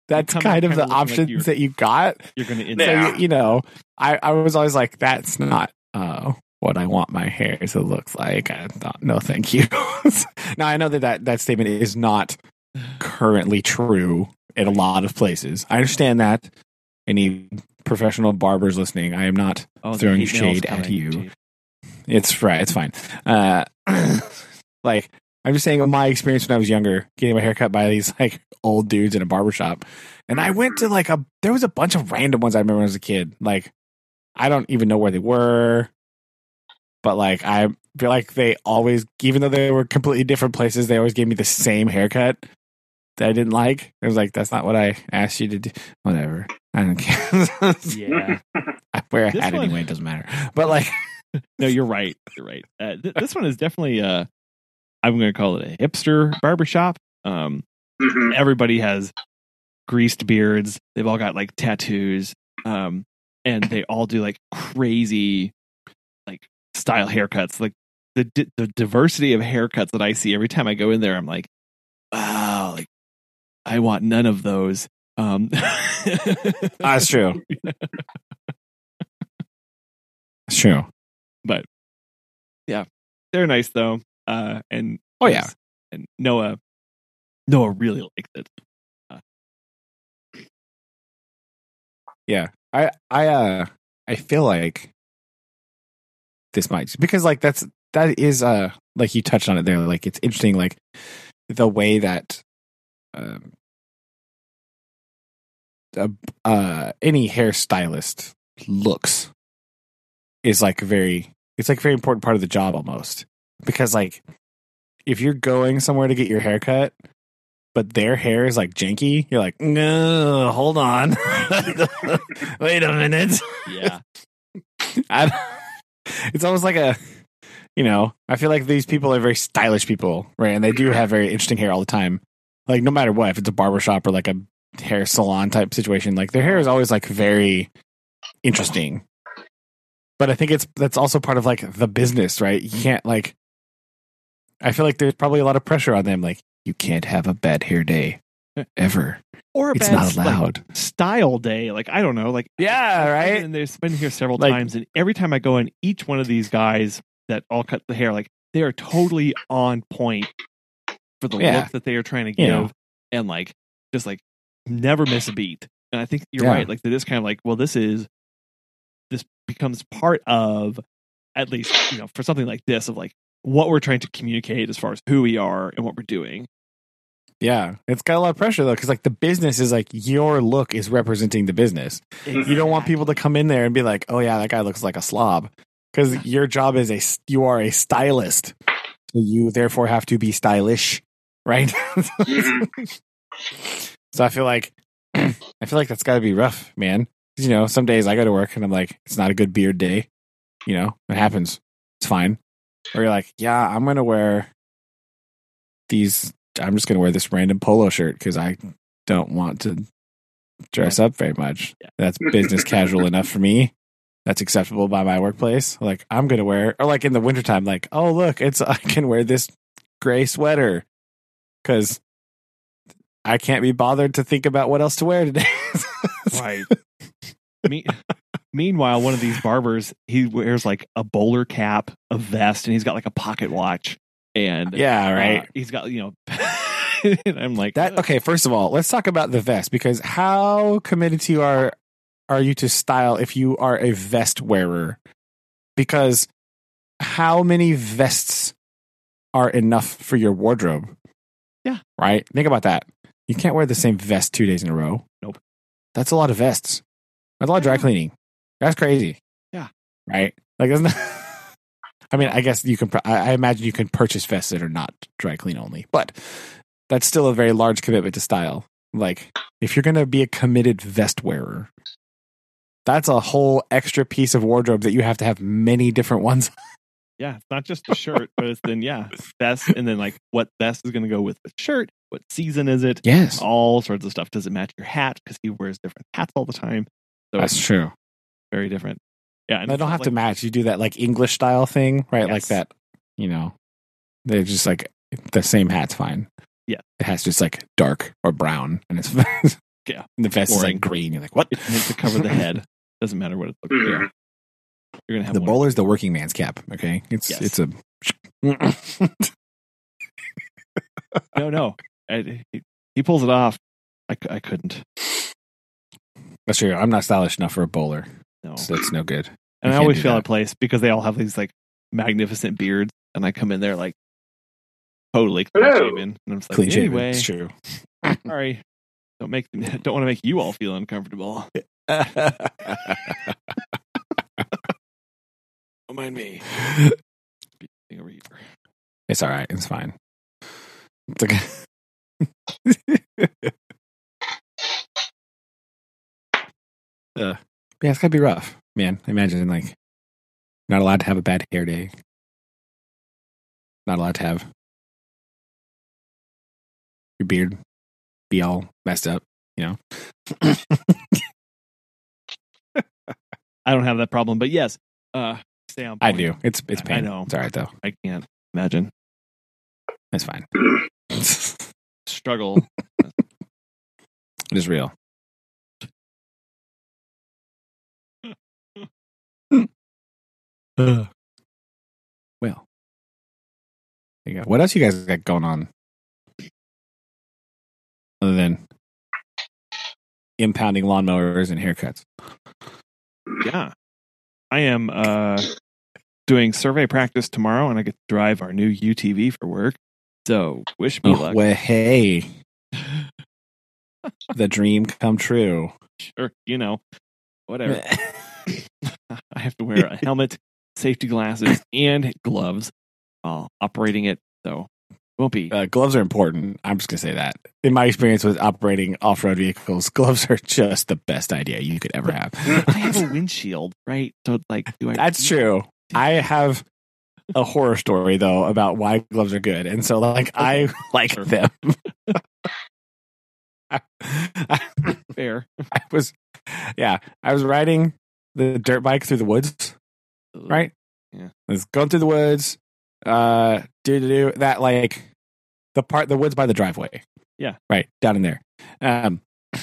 that's kind of the kinda looking like options you're- that you got. You're gonna So you, you know, I I was always like, that's not uh what I want my hair to look like. I thought, no, thank you. now I know that, that that statement is not currently true in a lot of places. I understand that. Any professional barbers listening, I am not. Oh, Throwing shade at you. It's right. It's fine. Uh, like I'm just saying, my experience when I was younger, getting my hair cut by these like old dudes in a barber shop, and I went to like a. There was a bunch of random ones I remember as a kid. Like I don't even know where they were, but like I feel like they always, even though they were completely different places, they always gave me the same haircut that I didn't like. It was like that's not what I asked you to do. Whatever. I don't care. Yeah. I wear a This hat one- anyway. It doesn't matter. But like. No, you're right. You're right. Uh, th- this one is definitely uh I'm going to call it a hipster barbershop. Um Mhm. everybody has greased beards. They've all got like tattoos. Um and they all do like crazy like style haircuts. Like the di- the diversity of haircuts that I see every time I go in there I'm like wow, like I want none of those. Um That's true. That's true. but yeah, they're nice though. Uh, and Oh, yeah. and Noah, Noah really liked it. Yeah I I uh I feel like this might because like that's that is uh like you touched on it there like it's interesting like the way that um uh, uh any hairstylist looks is like very it's like a very important part of the job almost. Because like if you're going somewhere to get your hair cut but their hair is like janky you're like no hold on. Wait a minute. Yeah, I, it's almost like a you know i feel like these people are very stylish people right? And they do have very interesting hair all the time. Like no matter what if it's a barbershop or like a hair salon type situation like their hair is always like very interesting. But i think it's that's also part of like the business right? You can't like i feel like there's probably a lot of pressure on them like you can't have a bad hair day ever or it's not like, allowed style day. Like I don't know. Like yeah right And they've been here several Like- times, and every time I go in, each one of these guys that all cut the hair, like they are totally on point for the Yeah. look that they are trying to You give, know. and like just like never miss a beat. And I think you're Yeah. right. Like they're kind of like, well, this is this becomes part of at least you know for something like this of like what we're trying to communicate as far as who we are and what we're doing. Yeah, it's got a lot of pressure though, because like the business is like your look is representing the business. You don't want people to come in there and be like, "Oh yeah, that guy looks like a slob," because your job is a you are a stylist, so you therefore have to be stylish, right? Mhm. so I feel like I feel like that's got to be rough, man. You know, some days I go to work and I'm like, it's not a good beard day. You know, it happens. It's fine. Or you're like, yeah, I'm gonna wear these. I'm just gonna wear this random polo shirt because I don't want to dress up very much. Yeah. That's business casual enough for me. That's acceptable by my workplace. Like I'm gonna wear, or like in the wintertime, like, oh look, it's I can wear this gray sweater because I can't be bothered to think about what else to wear today. Right. Me- meanwhile, one of these barbers, he wears like a bowler cap, a vest, and he's got like a pocket watch. And yeah, uh, right. he's got, you know, and I'm like, That okay. First of all, let's talk about the vest because how committed to you are are you to style if you are a vest wearer? Because how many vests are enough for your wardrobe? Yeah. Right. Think about that. You can't wear the same vest two days in a row. Nope. That's a lot of vests. That's a lot of dry cleaning. That's crazy. Yeah. Right. Like, isn't I mean, I guess you can. I I imagine you can purchase vests that are not dry clean only, but that's still a very large commitment to style. Like, if you're going to be a committed vest wearer, that's a whole extra piece of wardrobe that you have to have many different ones. yeah, it's not just the shirt, but it's then, yeah, vest. And then like what vest is going to go with the shirt? What season is it? Yes, All sorts of stuff. Does it match your hat? Because he wears different hats all the time. So that's true. very different. Yeah. And they it's don't have to match. You do that like English style thing, right? Like that. You know, they're just like the same hat's fine. Yeah. the hat's just like dark or brown, and it's Yeah. And the vest is like green. You're like, what? It's meant to cover the head. Doesn't matter what it looks like. Mhm. Yeah. You're going to have the bowler's the working man's cap. Okay, it's Yes. it's a. No, no. I, he, he pulls it off. I, c- I couldn't. That's true. I'm not stylish enough for a bowler, No. so it's no good. And I can't always feel that. out of place because they all have these like magnificent beards, and I come in there like totally clean Hello. shaven, and I'm just like, Clean shaven. anyway, It's true. sorry, don't make don't want to make you all feel uncomfortable. Don't mind me. Thing over here. It's all right. It's fine. It's okay. uh, yeah, it's gotta be rough, man. Imagine like not allowed to have a bad hair day. Not allowed to have your beard be all messed up. You know. I don't have that problem, but yes, uh, stay on. I do. It's it's I- I pain. know. It's all right though. I can't imagine It's fine. struggle. It is real. Well, there you go. What else you guys got going on other than impounding lawnmowers and haircuts? yeah, I am uh, doing survey practice tomorrow, and I get to drive our new UTV for work. So wish me Oh, luck. well, hey, the dream come true. Sure, you know, whatever. I have to wear a helmet, safety glasses, and gloves while operating it. So won't be. Uh, gloves are important. I'm just gonna say that. In my experience with operating off-road vehicles, gloves are just the best idea you could ever have. I have a windshield, right? So like, do I? That's true. I have a horror story though about why gloves are good, and so like I like them. I, Fair. I was, yeah, I was riding the dirt bike through the woods. Right? Yeah. I was going through the woods. Uh, do do do that like the part the woods by the driveway. Yeah. right down in there. Um,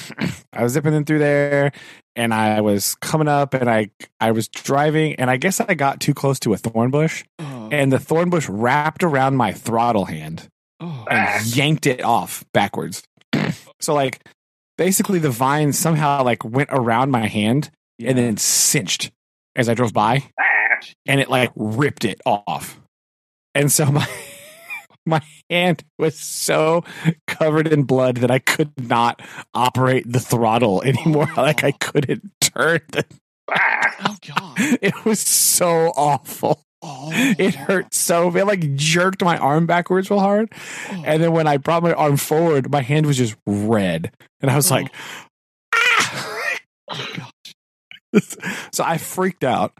I was zipping in through there, and I was coming up, and I I was driving, and I guess I got too close to a thorn bush, Oh, and the thorn bush wrapped around my throttle hand oh, and yanked it off backwards. so like basically the vine somehow like went around my hand yeah. and then cinched as I drove by and it like ripped it off. And so my my hand was so covered in blood that I could not operate the throttle anymore. Like I couldn't turn the. Oh god. It was so awful. Oh, It hurt so bad. Like jerked my arm backwards real hard, Oh. and then when I brought my arm forward, my hand was just red, and I was like, ah! Oh, God. so I freaked out.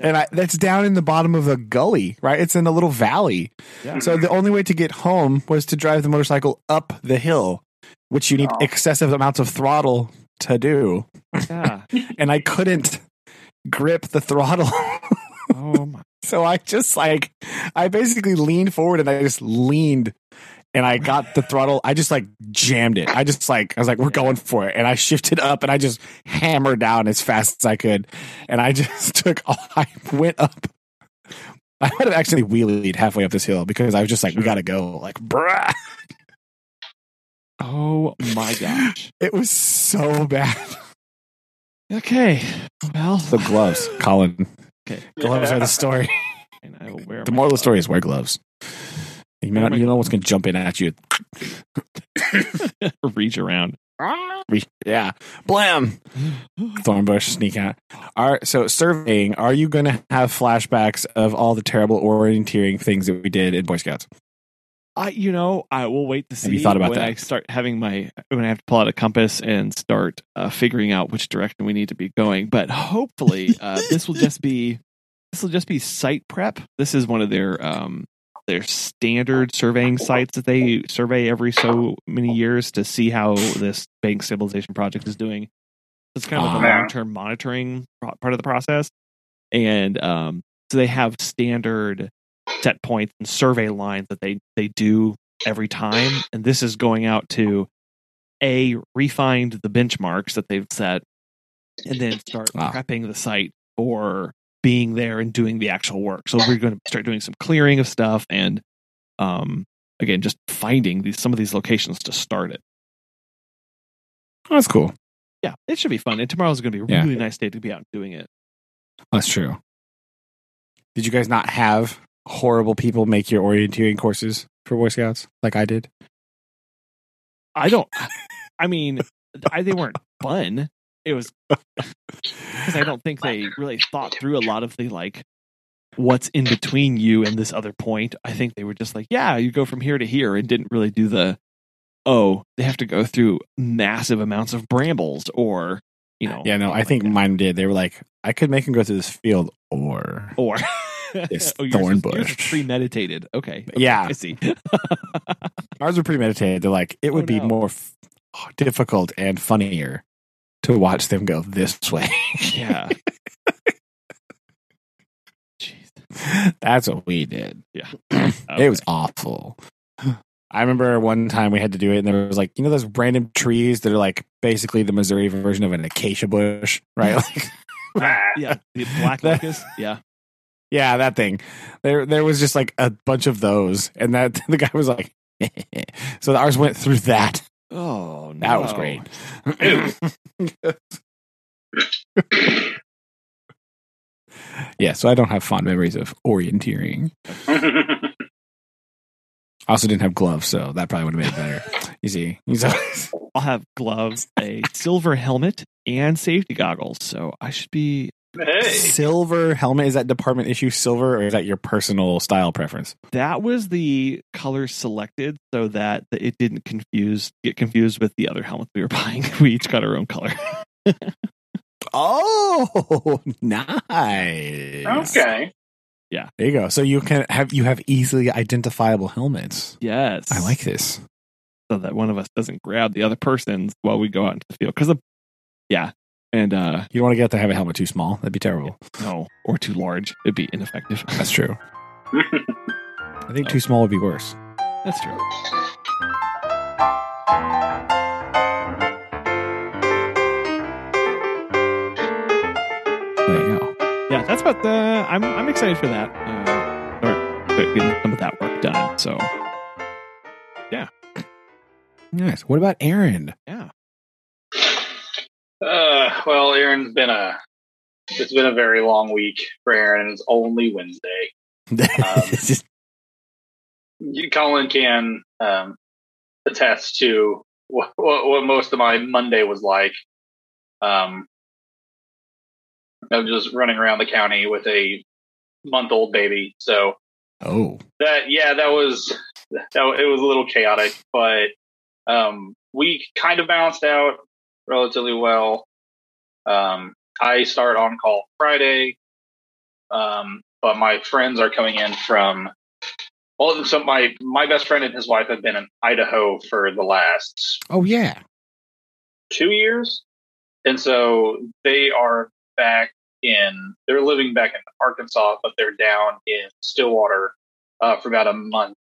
And I, that's down in the bottom of a gully, right? It's in a little valley. Yeah. So the only way to get home was to drive the motorcycle up the hill, which you need Oh. excessive amounts of throttle to do. Yeah. And I couldn't grip the throttle. Oh my. so I just like, I basically leaned forward and I just leaned and I got the throttle. I just like jammed it. I just like, I was like, we're going for it. And I shifted up and I just hammered down as fast as I could. And I just took, All, I went up. I might have actually wheelied halfway up this hill because I was just like, we got to go. Like, bruh. Oh my gosh. It was so bad. Okay. Well, The gloves, Collin. Okay. Gloves are the story. And I will wear The moral of the story is wear gloves. You, may not, you know what's going to jump in at you. reach around. Re- Yeah. Blam. Thornbush sneak out. All right. So surveying, are you going to have flashbacks of all the terrible orienteering things that we did in Boy Scouts? I, you know, I will wait to see Have you thought about when that? I start having my when I have to pull out a compass and start uh, figuring out which direction we need to be going. But hopefully, uh, this will just be this will just be site prep. This is one of their um, their standard surveying sites that they survey every so many years to see how this bank stabilization project is doing. It's kind of Ah. the long term monitoring part of the process, and um, so they have standard set points and survey lines that they they do every time and this is going out to a refine the benchmarks that they've set and then start Wow. prepping the site for being there and doing the actual work so we're going to start doing some clearing of stuff and um again just finding these some of these locations to start it Oh, that's cool. yeah it should be fun and tomorrow's going to be a Yeah. really nice day to be out doing it That's true. Did you guys not have horrible people make your orienteering courses for Boy Scouts like I did? i don't i mean I, they weren't fun it was because I don't think they really thought through a lot of the like what's in between you and this other point. I think they were just like, yeah, you go from here to here and didn't really do the oh, they have to go through massive amounts of brambles or you know Yeah, no, I think mine did. They were like, I could make him go through this field or or This oh, yours thorn yours bush. premeditated. Okay. okay, Yeah. I see. ours were pretty meditated. They're like, it oh, would Oh, be more f- difficult and funnier to watch them go this way. yeah. Jeez. That's what we did. Yeah. It was awful. I remember one time we had to do it, and there was like, you know, those random trees that are like basically the Missouri version of an acacia bush, right? Like, Ah. yeah. The black locust. Yeah. yeah, that thing. There, there was just like a bunch of those, and that the guy was like, so ours went through that. Oh, no. That was great. yeah, so I don't have fond memories of orienteering. I also didn't have gloves, so that probably would have made it better. You see, He's always- I'll have gloves, a silver helmet, and safety goggles. So I should be. Hey. silver helmet is that department issue silver, or is that your personal style preference? That was the color selected so that it didn't confuse get confused with the other helmets we were buying. We each got our own color. Oh, nice. Okay. Yeah. There you go. So you can have you have easily identifiable helmets. yes, I like this. so that one of us doesn't grab the other person's while we go out into the field. Because, yeah, and uh You don't want to get to have a helmet too small. That'd be terrible. no, or too large, it'd be ineffective. That's true. I think too small would be worse. That's true. There you go. Yeah, that's about the I'm. I'm excited for that. Uh, or uh, getting some of that work done. So yeah. Nice. What about Aaron? yeah, Uh, well, Aaron's been a it's been a very long week for Aaron, it's only Wednesday. It's just- you- Collin can um, attest to what, what, what most of my Monday was like. Um, of just running around the county with a month old baby. So Oh, that yeah, that was that it was a little chaotic, but um, we kind of balanced out relatively well. Um, I start on call Friday, um, but my friends are coming in from. Well, so my my best friend and his wife have been in Idaho for the last oh yeah. two years, and so they are back in. They're living back in Arkansas, but they're down in Stillwater uh, for about a month.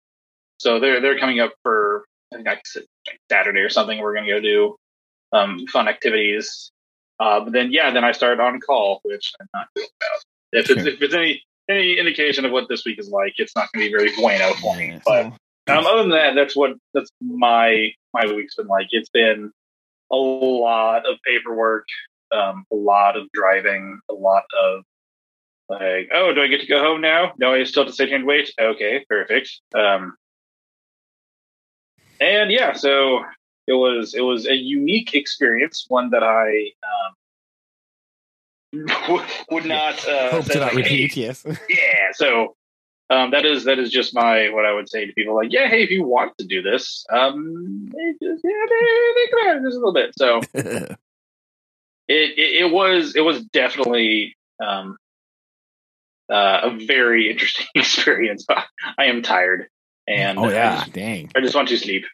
So they're they're coming up for I think I said Saturday or something. We're going to go do um, fun activities. Uh, but then yeah, then I started on call, which I'm not good about. If it's if it's any any indication of what this week is like, it's not going to be very bueno for me. But um, other than that, that's what that's my my week's been like. It's been a lot of paperwork, um, a lot of driving, a lot of like, oh, do I get to go home now? No, I still have to sit here and wait. Okay, perfect. Um, and yeah, so it was it was a unique experience, one that I um, would not uh, Hope to not like, hey, repeat. Yes. yeah so um, that is that is just my what i would say to people like yeah hey if you want to do this um just, yeah, they, they come out just a little bit so it, it it was it was definitely um uh, a very interesting experience i am tired and oh I yeah. just- Dang. I just want to sleep.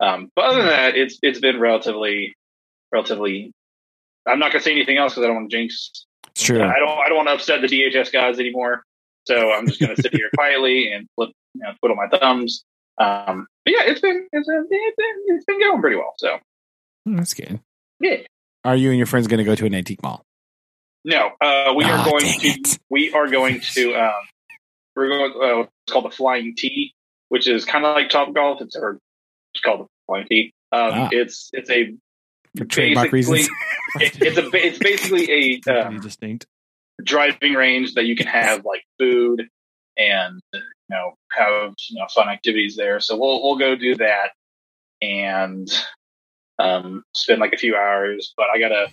Um, but other than that, it's it's been relatively, relatively. I'm not going to say anything else because I don't want to jinx. It's true. I don't I don't want to upset the DHS guys anymore. So I'm just going to sit here quietly and flip, you know, twiddle my thumbs. Um, but yeah, it's been it's been, it's been it's been going pretty well. So Hmm, That's good. yeah. Are you and your friends going to go to an antique mall? No, uh, we are Ah, going to it. we are going to um, we're going uh, it's called the Flying T, which is kind of like Topgolf. It's or it's called the T. Um, Ah. It's it's a For trademark basically- reasons. it, it's a it's basically a um, distinct. driving range that you can have like food and you know have you know fun activities there. So we'll we'll go do that and um, spend like a few hours. But I gotta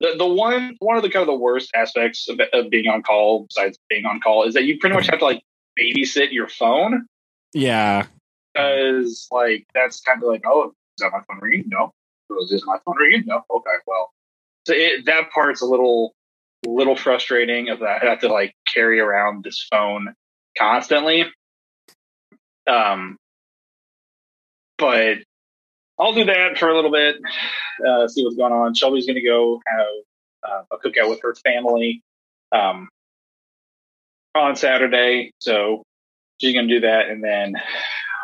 the the one one of the kind of the worst aspects of, of being on call besides being on call is that you pretty much have to like babysit your phone yeah. Because like that's kind of like oh is that my phone ringing? No. Oh, Is this my phone ringing? No. Okay. Well, so it, that part's a little little frustrating of that I have to like carry around this phone constantly. Um, but I'll do that for a little bit, uh, see what's going on. Shelby's going to go have uh, a cookout with her family um, on Saturday, so she's going to do that, and then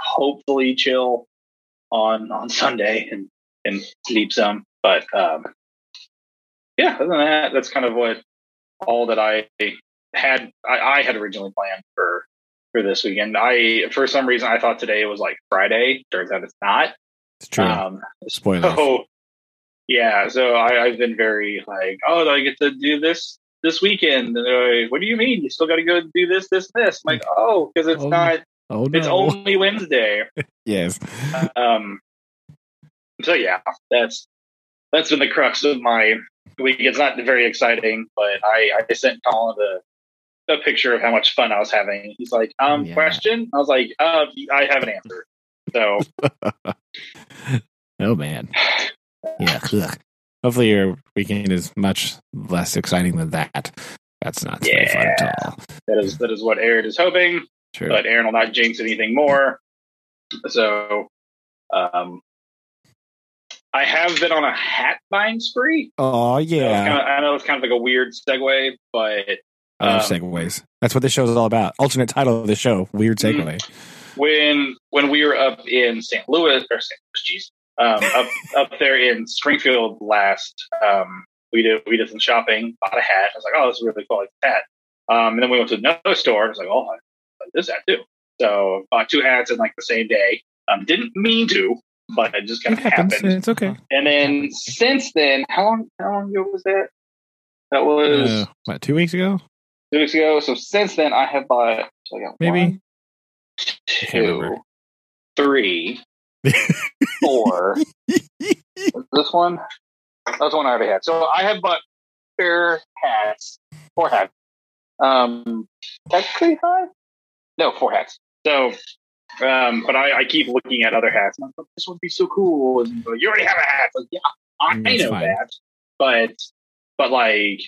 hopefully chill on on Sunday and and sleep some. But um, yeah, other than that, that's kind of what all that I had I, I had originally planned for for this weekend. I for some reason I thought today was like Friday. Turns out it's not. It's true. Um, Spoilers. so yeah, so I, I've been very like, oh, do I get to do this this weekend? And like, what do you mean? You still got to go do this, this, this. I'm like, oh, because it's Oh, not. Oh no. It's only Wednesday. yes. Um. So yeah, that's that's been the crux of my week. It's not very exciting, but I I sent Collin a a picture of how much fun I was having. He's like, um, Yeah. question. I was like, uh, I have an answer. So Oh man. Yeah. ugh. Hopefully your weekend is much less exciting than that. That's not very fun at all. that is that is what Aaron is hoping. True. but Aaron will not jinx anything more. So, um, I have been on a hat buying spree. oh So yeah. kinda- I know it's kind of like a weird segue, but I love um, segues. That's what this show is all about. Alternate title of the show. Weird segue. when when we were up in St. Louis or St. Louis, jeez, um, up up there in Springfield last, um, we did we did some shopping, bought a hat. I was like, oh, this is really cool, I like this hat. Um, and then we went to another store. I was like, oh, I like this hat too. So bought two hats in like the same day. Um, didn't mean to, but it just kind of happens. happened. It's okay. And then since then, how long how long ago was that? That was Uh, what, two weeks ago? two weeks ago. So since then, I have bought so I got Maybe. one, can't remember. two. three, four. this one? That's one I already had. So I have bought four hats, four hats. Um, technically five? No, four hats. So, um, but I, I keep looking at other hats. And I'm like, this would be so cool. And you already have a hat. Like, yeah, I That's know fine. that. But, but like,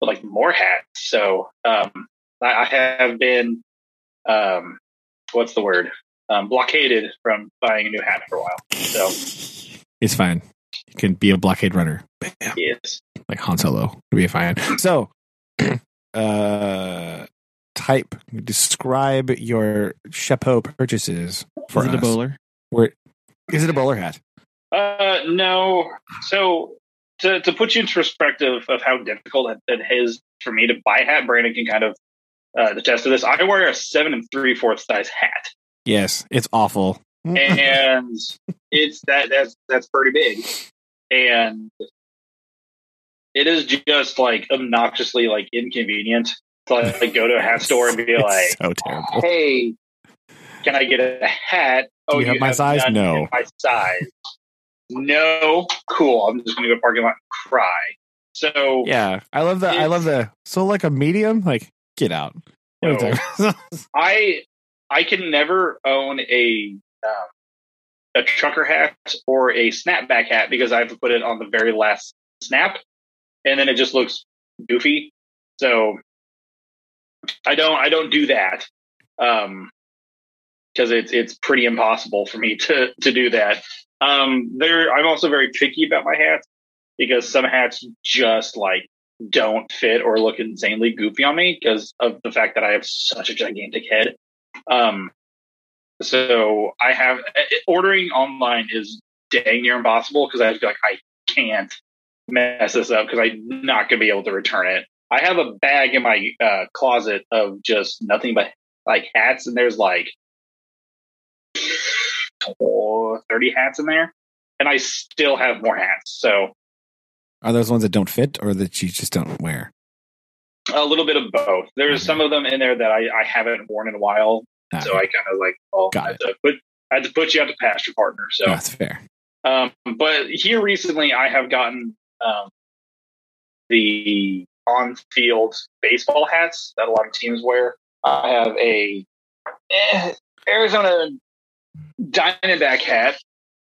but like more hats. So, um, I, I have been, um, what's the word? Um, blockaded from buying a new hat for a while. So, It's fine. You can be a blockade runner. Bam. yes. like Han Solo. It'll be fine. So, uh, type describe your chapeau purchases for Is it a bowler? Where is it a bowler hat? Uh, no. So to to put you into perspective of how difficult it, it is for me to buy a hat, Brandon can kind of uh, attest to this. I wear a seven and three fourths size hat, Yes, it's awful. and it's that that's that's pretty big, and it is just like obnoxiously like inconvenient to like go to a hat store and be like, so terrible. "Hey, can I get a hat?" Oh, Do you have my size? No. My size. No. Cool. I'm just going to go to the parking lot and cry. So Yeah, I love the. I love the. So like a medium, like get out. You No. I I can never own a um, a trucker hat or a snapback hat because I have to put it on the very last snap, and then it just looks goofy. So I don't I don't do that um, because it's it's pretty impossible for me to to do that. Um, there I'm also very picky about my hats because some hats just like don't fit or look insanely goofy on me because of the fact that I have such a gigantic head. Um, so I have eh, ordering online is dang near impossible because I feel like I can't mess this up because I'm not going to be able to return it. I have a bag in my uh, closet of just nothing but like hats, and there's like oh, 30 hats in there, and I still have more hats. So Are those ones that don't fit or that you just don't wear? a little bit of both. There's Okay. some of them in there that I, I haven't worn in a while, so I kind of like, well, Got I had to put I had to put you out to pasture, partner. So, that's fair. um, but here recently, I have gotten um, the on-field baseball hats that a lot of teams wear. I have a eh, Arizona Diamondback hat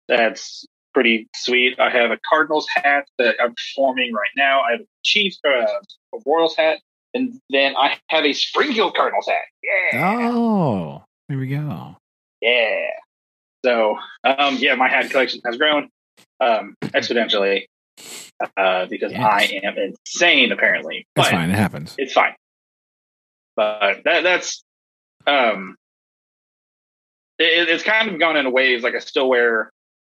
that's pretty sweet. I have a Cardinals hat that I'm performing right now. I have a Chiefs, uh, a Royals hat, and then I have a Springfield Cardinals hat. Yeah. Oh, there we go. Yeah. So, um, yeah, my hat collection has grown um, exponentially uh, because Yes. I am insane, apparently. But fine. It happens. It's fine. But that that's um, it, it's kind of gone in waves. Like I still wear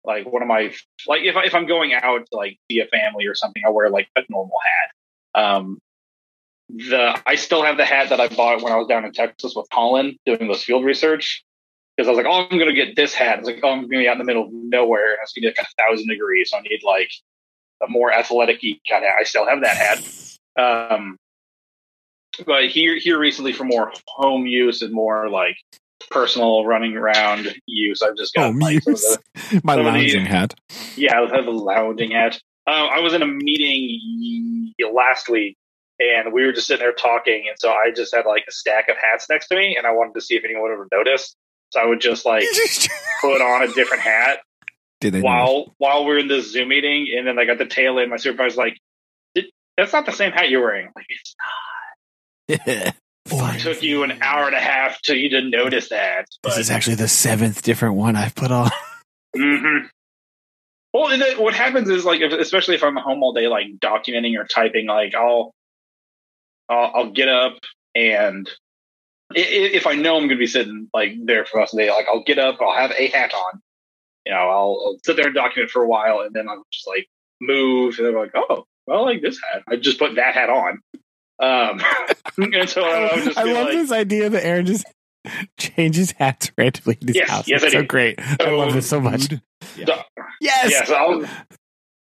like one of my like if I, if I'm going out to like see a family or something, I wear like a normal hat. Um, the I still have the hat that I bought when I was down in Texas with Collin doing this field research because I was like, oh, I'm gonna get this hat. It's like, oh, I'm gonna be out in the middle of nowhere and it's gonna be like a thousand degrees, so I need like a more athletic kind of hat. I still have that hat. Um, but here here recently for more home use and more like personal running around use, I've just got Home like, some of use. the- My of the- lounging hat. yeah, I have a lounging hat. Um, I was in a meeting last week, and we were just sitting there talking, and so I just had like a stack of hats next to me, and I wanted to see if anyone would ever noticed. So I would just like put on a different hat Did they? while while we're in the Zoom meeting, and then like at the tail end, my supervisor's like, "Did- "That's not the same hat you're wearing." Like, it's know? it took you an hour and a half till you didn't notice that. This is actually the seventh different one I've put on. hmm Well, and then what happens is like, if, especially if I'm at home all day, like documenting or typing, like I'll, I'll, I'll get up and if I know I'm going to be sitting like there for the rest of the day, like I'll get up, I'll have a hat on, you know, I'll, I'll sit there and document for a while, and then I'll just like move, and then I'm like, oh, well, I like this hat. I just put that hat on. Um, and so I just I love like, this idea that Aaron just changes hats randomly in his Yes, house. yes, It's I so do. great. I love this so much. So- Yes. yeah, so I'll,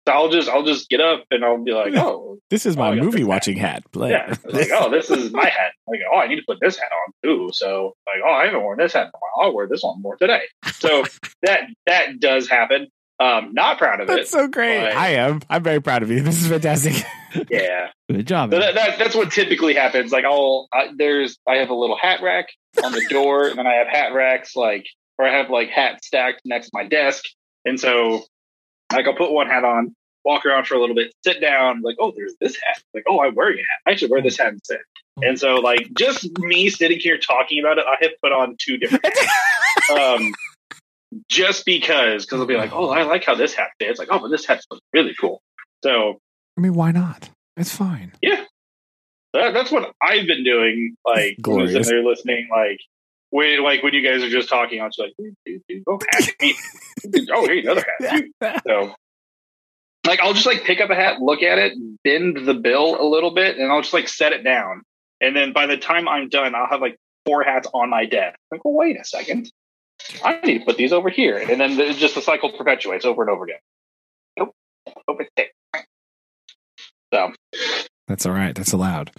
So I'll just I'll just get up and I'll be like, oh, This is Oh, my I got movie watching hat. Play. yeah, like oh, this is my hat. Like oh, I need to put this hat on too. So like oh, I haven't worn this hat in a while. I'll wear this one more today. So that that does happen. Um, not proud of it. That's so great. But- I am. I'm very proud of you. This is fantastic. Yeah, Good job. so that, that, that's what typically happens. Like I'll I, there's I have a little hat rack on the door, and then I have hat racks like or I have like hats stacked next to my desk, and so like I'll put one hat on, walk around for a little bit, sit down, like oh there's this hat, like oh I'm wearing a hat, I should wear this hat instead. And so like just me sitting here talking about it, I have put on two different hats. um, just because because I'll be like oh I like how this hat fits, like oh but this hat looks really cool. So I mean, why not? It's fine. That, that's what I've been doing. Like, when I was sitting there listening, like, when, like when you guys are just talking, I'm just like, dude, dude, dude, oh, hat. me. oh, here's another hat. too. So, like, I'll just like pick up a hat, look at it, bend the bill a little bit, and I'll just like set it down. And then by the time I'm done, I'll have like four hats on my desk. Like, well, wait a second. I need to put these over here. And then the, just the cycle perpetuates over and over again. Nope. Nope, it's there. So, That's all right. That's allowed.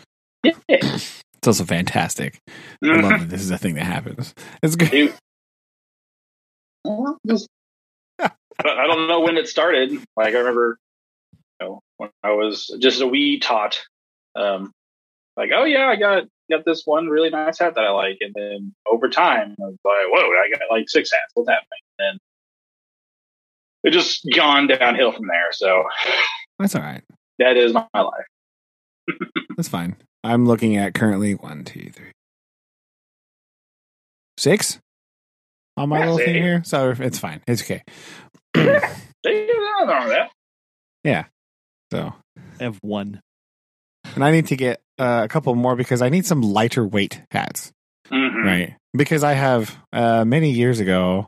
yeah. It's also fantastic. I love that this is a thing that happens. It's good. Dude. Well, just- I don't- I don't know when it started. Like I remember, you know, when I was just a wee tot. Um, like, oh yeah, I got got this one really nice hat that I like, and then over time, I was like, whoa, I got like six hats. What's happening? And it just gone downhill from there. So That's all right. that is my life. That's fine. I'm looking at currently one, two, three, six on my Yeah, little thing here. So it's fine. It's okay. There's nothing wrong with that. so, I have one. and I need to get uh, a couple more because I need some lighter weight hats. Mhm. Right. Because I have uh, many years ago,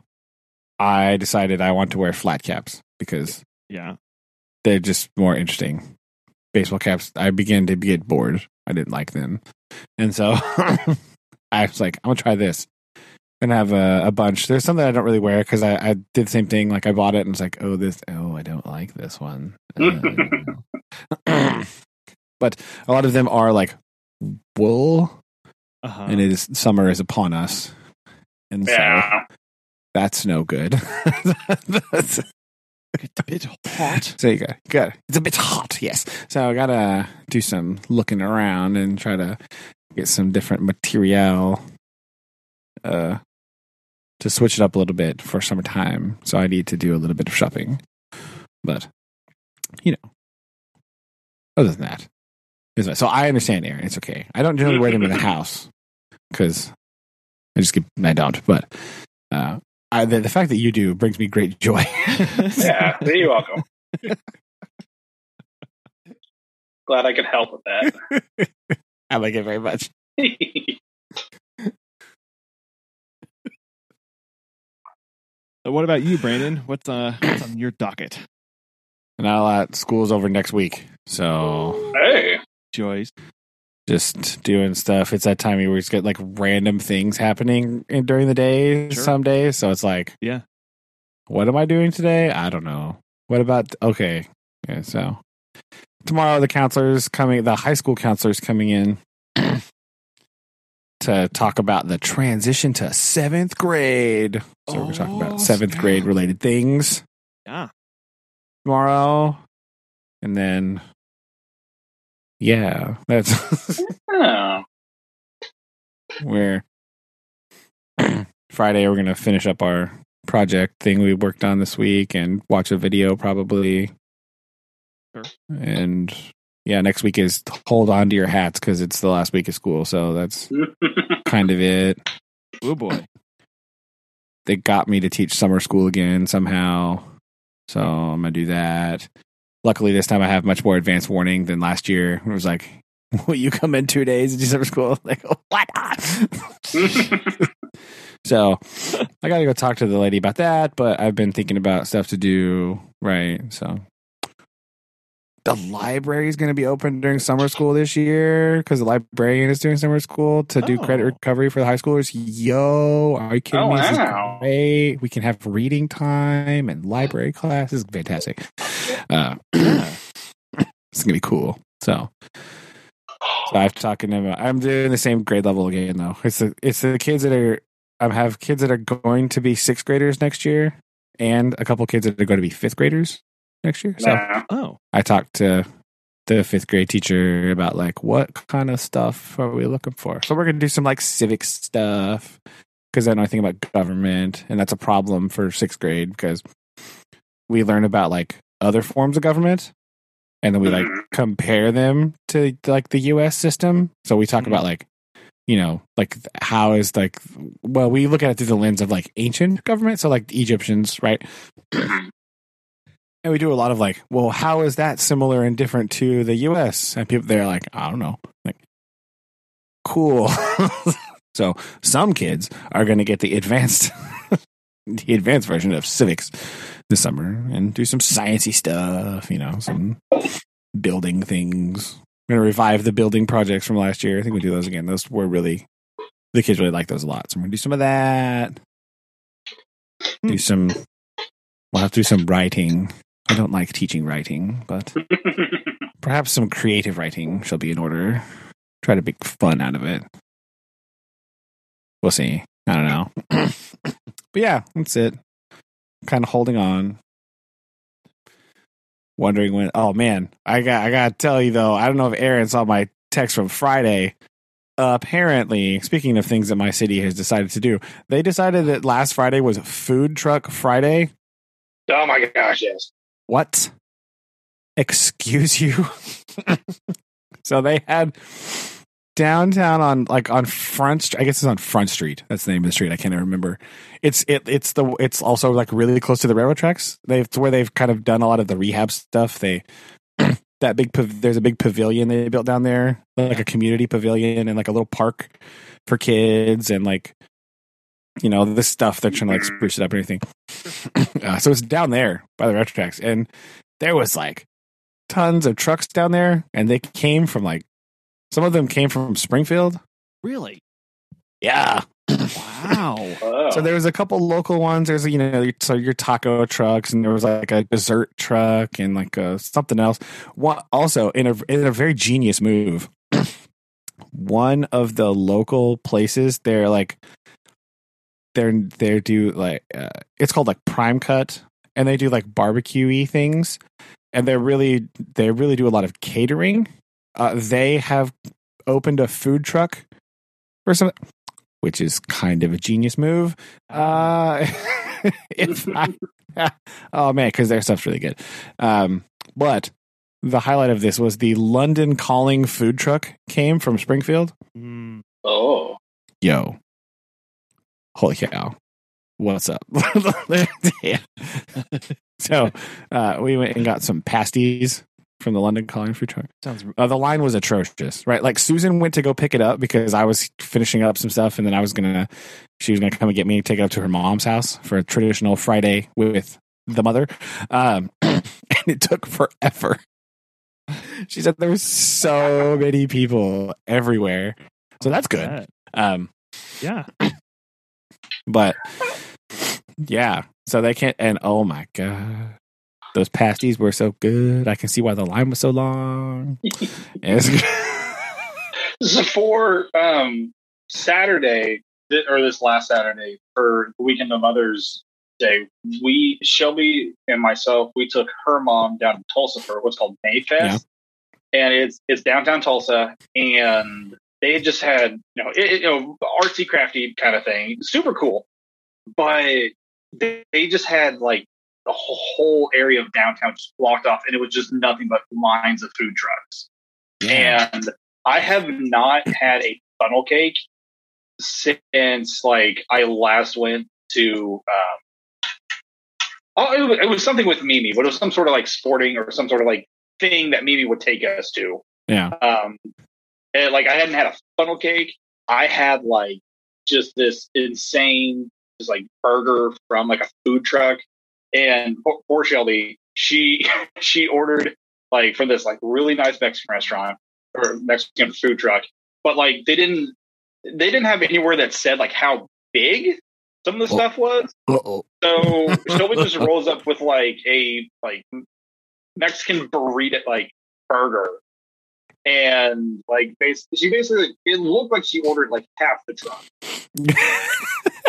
I decided I want to wear flat caps because Yeah. they're just more interesting. Baseball caps, I began to get bored. I didn't like them. And so I was like, I'm going to try this. And have a, a bunch. There's some that I don't really wear because I, I did the same thing. Like I bought it and was like, oh, this, oh, I don't like this one. Uh, but a lot of them are like wool Uh-huh. and it is summer is upon us. And so that's no good. That's- It's a bit hot. so you go, good. It's a bit hot, yes. So I gotta do some looking around and try to get some different material uh to switch it up a little bit for summertime. So I need to do a little bit of shopping. But you know. Other than that. it's fine. So I understand Aaron, it's okay. I don't generally wear them in the house because I just get I don't. But uh I, the, the fact that you do brings me great joy. Yeah. You're welcome. Glad I could help with that. I like it very much. So what about you, Brandon? What's uh what's on your docket? And now uh, school's over next week, so hey. Joyce. Just doing stuff. It's that time where you just get like random things happening in, during the day. Sure. Some days, so it's like, Yeah. what am I doing today? I don't know. What about okay? Yeah, so tomorrow the counselors coming, the high school counselors coming in to talk about the transition to seventh grade. So we're going to talk Oh, about seventh grade related things. Yeah. tomorrow. And then, yeah, that's Oh. where Friday we're going to finish up our project thing we worked on this week and watch a video probably. Sure. And yeah, next week is hold on to your hats because it's the last week of school. So that's kind of it. Oh boy. They got me to teach summer school again somehow. So I'm going to do that. Luckily, this time I have much more advanced warning than last year. It was like, will you come in two days and do summer school? Like, what? so I got to go talk to the lady about that, but I've been thinking about stuff to do. Right. So the library is going to be open during summer school this year because the librarian is doing summer school to do credit Oh. recovery for the high schoolers. Yo, are you kidding Oh, me? This is great. We can have reading time and library class. This is fantastic. Uh, it's gonna be cool. So, so I've talking to him. I'm doing the same grade level again though. It's the it's the kids that are I have kids that are going to be sixth graders next year, and a couple kids that are going to be fifth graders next year. So Nah. Oh, I talked to the fifth grade teacher about like what kind of stuff are we looking for. So we're gonna do some like civic stuff because I know anything about government, and that's a problem for sixth grade because we learn about like other forms of government, and then we like Mhm. compare them to like the U.S. system. So we talk Mhm. about like you know like how is like well we look at it through the lens of like ancient government, so like the Egyptians, right? And we do a lot of like, well, how is that similar and different to the US? And people, they're like, I don't know. Like, cool. so some kids are going to get the advanced, the advanced version of civics this summer and do some sciencey stuff, you know, some building things. We're going to revive the building projects from last year. I think we do those again. Those were really, the kids really like those a lot. So we're going to do some of that. Hmm. Do some, we'll have to do some writing. I don't like teaching writing, but perhaps some creative writing shall be in order. Try to make fun out of it. We'll see. I don't know. but yeah, that's it. Kind of holding on. Wondering when oh man, I got I gotta tell you though, I don't know if Aaron saw my text from Friday. apparently, speaking of things that my city has decided to do, they decided that last Friday was Food Truck Friday. oh my gosh, yes. What? Excuse you? so they had downtown on like on front St- I guess it's on Front Street. That's the name of the street. I can't remember. It's it it's the it's also like really close to the railroad tracks. They've it's where they've kind of done a lot of the rehab stuff. They that big there's a big pavilion they built down there, like a community pavilion and like a little park for kids and like you know this stuff they're trying to like spruce it up and everything. uh, so it's down there by the railroad tracks and there was like tons of trucks down there and they came from like some of them came from Springfield. Really? Yeah. Wow. Oh. So there was a couple local ones. There's you know so your taco trucks, and there was like a dessert truck and like uh something else. One also in a in a very genius move. one of the local places, they're like they're they do like uh, it's called like Prime Cut, and they do like barbecue things, and they're really they really do a lot of catering. Uh, they have opened a food truck for some which is kind of a genius move. Uh, if I, oh man, because their stuff's really good. Um, but the highlight of this was the London Calling food truck came from Springfield. Mm. oh. Yo, holy cow! What's up? Yeah. so uh, we went and got some pasties from the London Calling food truck. Sounds Uh, the line was atrocious, right? Like Susan went to go pick it up because I was finishing up some stuff, and then I was gonna, she was gonna come and get me, take it up to her mom's house for a traditional Friday with the mother, um, and it took forever. She said there was so many people everywhere, so that's good. Um, Yeah. but yeah, so they can't. And oh my god, those pasties were so good. I can see why the line was so long. So for um, Saturday or this last Saturday for the weekend of Mother's Day, we Shelby and myself we took her mom down to Tulsa for what's called Mayfest, and it's it's downtown Tulsa, and they just had you know it, it- you know artsy crafty kind of thing, super cool, but they, they just had like the whole area of downtown just blocked off, and it was just nothing but lines of food trucks. And I have not had a funnel cake since like I last went to. Um, oh, it was, it was something with Mimi, but it was some sort of like sporting or some sort of like thing that Mimi would take us to. yeah. Um, and like I hadn't had a funnel cake. I had like just this insane, just like burger from like a food truck. And poor, poor Shelby, she she ordered like from this like really nice Mexican restaurant or Mexican food truck, but like they didn't they didn't have anywhere that said like how big some of the Oh. stuff was. Uh-oh. So Shelby just rolls up with like a like Mexican burrito like burger. And like basically she basically it looked like she ordered like half the truck.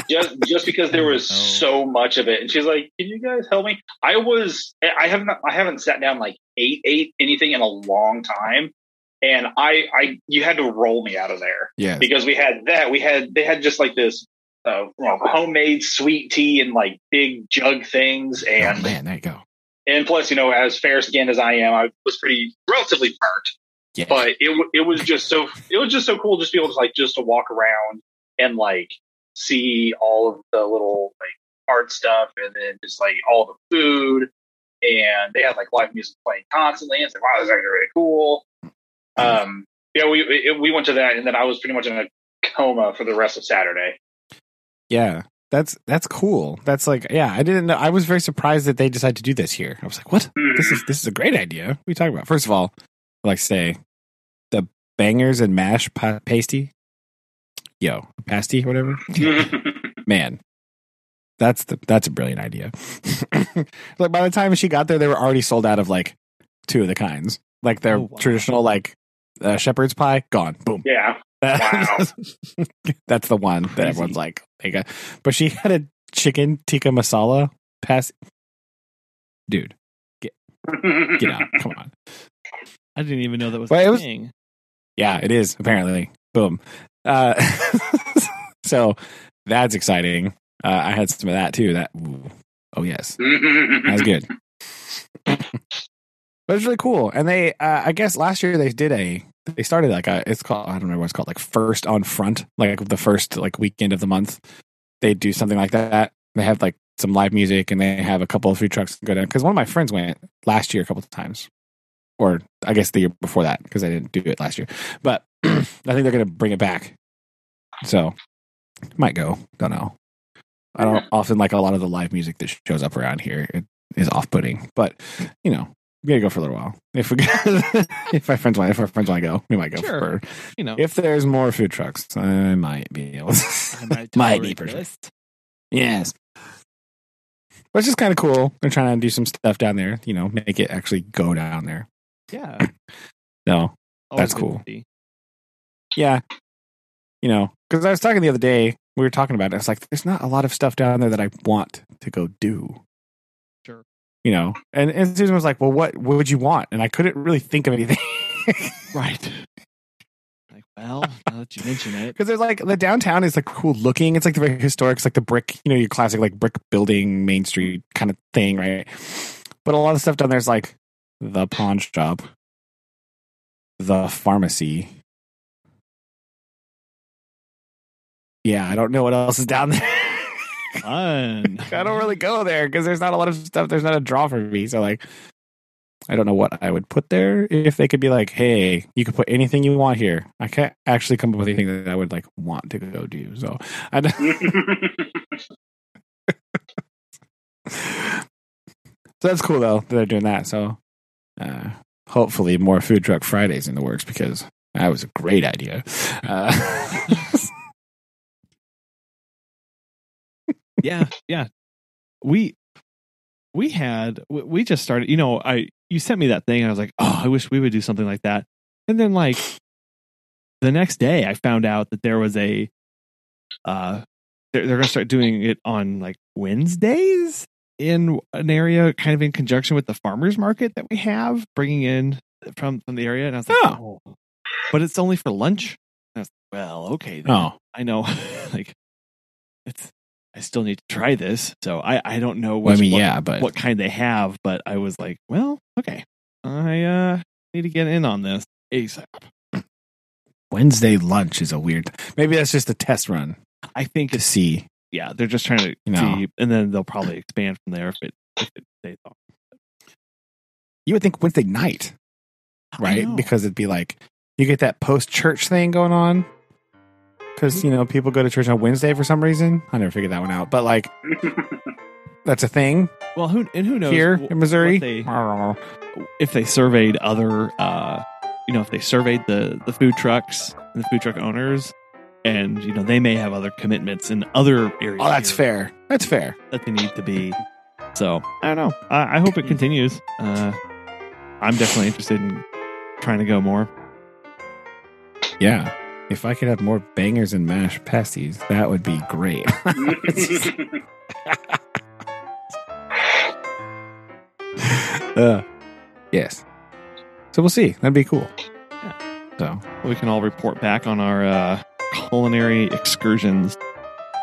just just because there was Oh. so much of it. And she's like, Can you guys help me? I was I haven't I haven't sat down like ate ate anything in a long time. And I I you had to roll me out of there yeah. because we had that. We had they had just like this uh, you know, homemade sweet tea and like big jug things, Oh, and man, there you go. and plus, you know, as fair skinned as I am, I was pretty relatively burnt. Yeah. But it it was just so it was just so cool just to be able to like just to walk around and like see all of the little like art stuff and then just like all the food and they had like live music playing constantly. And it's like wow, this is actually really cool. Um, yeah, we it, we went to that and then I was pretty much in a coma for the rest of Saturday. Yeah. That's that's cool. That's like yeah, I didn't know I was very surprised that they decided to do this here. I was like, what? This is this is a great idea. What are you talking about? First of all, like say the bangers and mash pa- pasty. Yo, pasty, whatever. Man. That's the that's a brilliant idea. like by the time she got there, they were already sold out of like two of the kinds. Like their Oh, wow. traditional like uh, shepherd's pie, gone. Boom. yeah, Wow. That's the one that Crazy. everyone's like, they got. But she had a chicken tikka masala pass. Dude, get out! Come on. I didn't even know that was Well, a it was- thing. Yeah, it is apparently. Boom. Uh, so that's exciting. Uh, I had some of that too. That ooh. oh yes, that's good. But it's really cool, and they. Uh, I guess last year they did a. They started like a. It's called. I don't remember what it's called. Like first on front, like the first like weekend of the month. They do something like that. They have like some live music, and they have a couple of food trucks go down. Because one of my friends went last year a couple of times, or I guess the year before that because I didn't do it last year. But I think they're going to bring it back. So might go. Don't know. I don't often like a lot of the live music that shows up around here. It is off putting, but you know, we gotta go for a little while. If we if my friends want if our friends want to go, we might go Sure. for You know, if there's more food trucks, I might be able to. I might, might be this. Yes. But it's just kind of cool. They're trying to do some stuff down there, you know, make it actually go down there. Yeah, No. always That's cool. Yeah. You know, because I was talking the other day, we were talking about it. It's like, there's not a lot of stuff down there that I want to go do. Sure. You know, and, and Susan was like, well, what, what would you want? And I couldn't really think of anything. Right. Like, well, now that you mention it, Because there's like the downtown is like cool looking. It's like the very historic. It's like the brick, you know, your classic like brick building, Main Street kind of thing, right? But a lot of stuff down there is like the pawn shop, the pharmacy. Yeah, I don't know what else is down there. fun. I don't really go there because there's not a lot of stuff. There's not a draw for me. So like, I don't know what I would put there if they could be like, hey, you can put anything you want here. I can't actually come up with anything that I would like want to go do. So I don't, so that's cool though that they're doing that. So uh, hopefully more food truck Fridays in the works because that was a great idea. Uh, yeah, yeah. We we had we- just started. You know, I you sent me that thing, and I was like, oh, I wish we would do something like that. And then like the next day, I found out that there was a uh they're, they're going to start doing it on like Wednesdays in an area kind of in conjunction with the farmers market that we have bringing in from from the area and I was like Oh. oh, but it's only for lunch and I was like, well okay then. oh, I know, like it's. I still need to try this, so I I don't know well, I mean, what, yeah, but what kind they have, but I was like, well, okay, I uh need to get in on this ASAP. Wednesday lunch is a weird. Maybe that's just a test run I think to see. yeah, they're just trying to No. see, and then they'll probably expand from there if it if it stays on. You would think Wednesday night, right? Because it'd be like you get that post church thing going on. Because you know people go to church on Wednesday for some reason. I never figured that one out, but like that's a thing well, who and who knows here wh- in Missouri. they- if they surveyed other uh you know if they surveyed the the food trucks and the food truck owners and you know they may have other commitments in other areas oh, that's here fair. That's fair. that they need to be so i don't know i, I hope it continues uh I'm definitely interested in trying to go more. Yeah. If I could have more bangers and mash pasties, that would be great. uh, yes. So we'll see. That'd be cool. So We can all report back on our uh, culinary excursions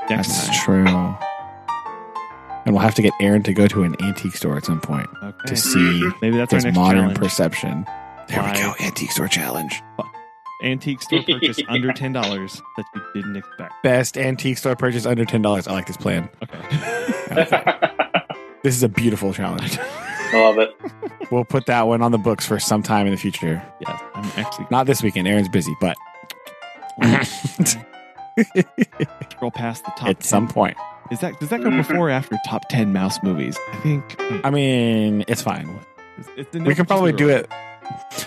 next that's time. true. And we'll have to get Aaron to go to an antique store at some point Okay. to see Maybe that's our his next modern challenge. perception. There we go. Antique store challenge. Antique store purchase under ten dollars that you didn't expect. Best antique store purchase under ten dollars. I like this plan. Okay. This is a beautiful challenge. I love it. We'll put that one on the books for some time in the future. yes, I'm actually Not this weekend. Aaron's busy, but scroll past the top. at 10. some point. Is that does that go before or after top ten mouse movies? I think I mean, it's fine. it's, it's we can probably do it.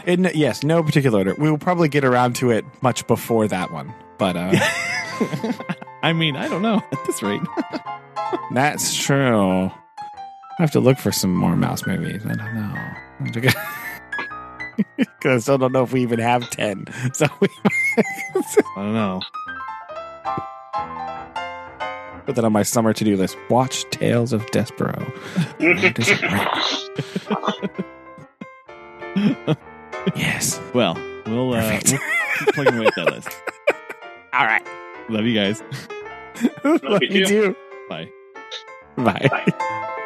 In yes, no particular order. We will probably get around to it much before that one. But uh. I mean, I don't know at this rate. that's true. I have to look for some more mouse movies. I don't know. Because I still don't know if we even have ten. So we I don't know. put that on my summer to do list. Watch Tales of Despereaux. yes. Well, we'll uh, we'll keep plugging away at that list. All right. Love you guys. Love you you too. too. Bye. Bye. Bye.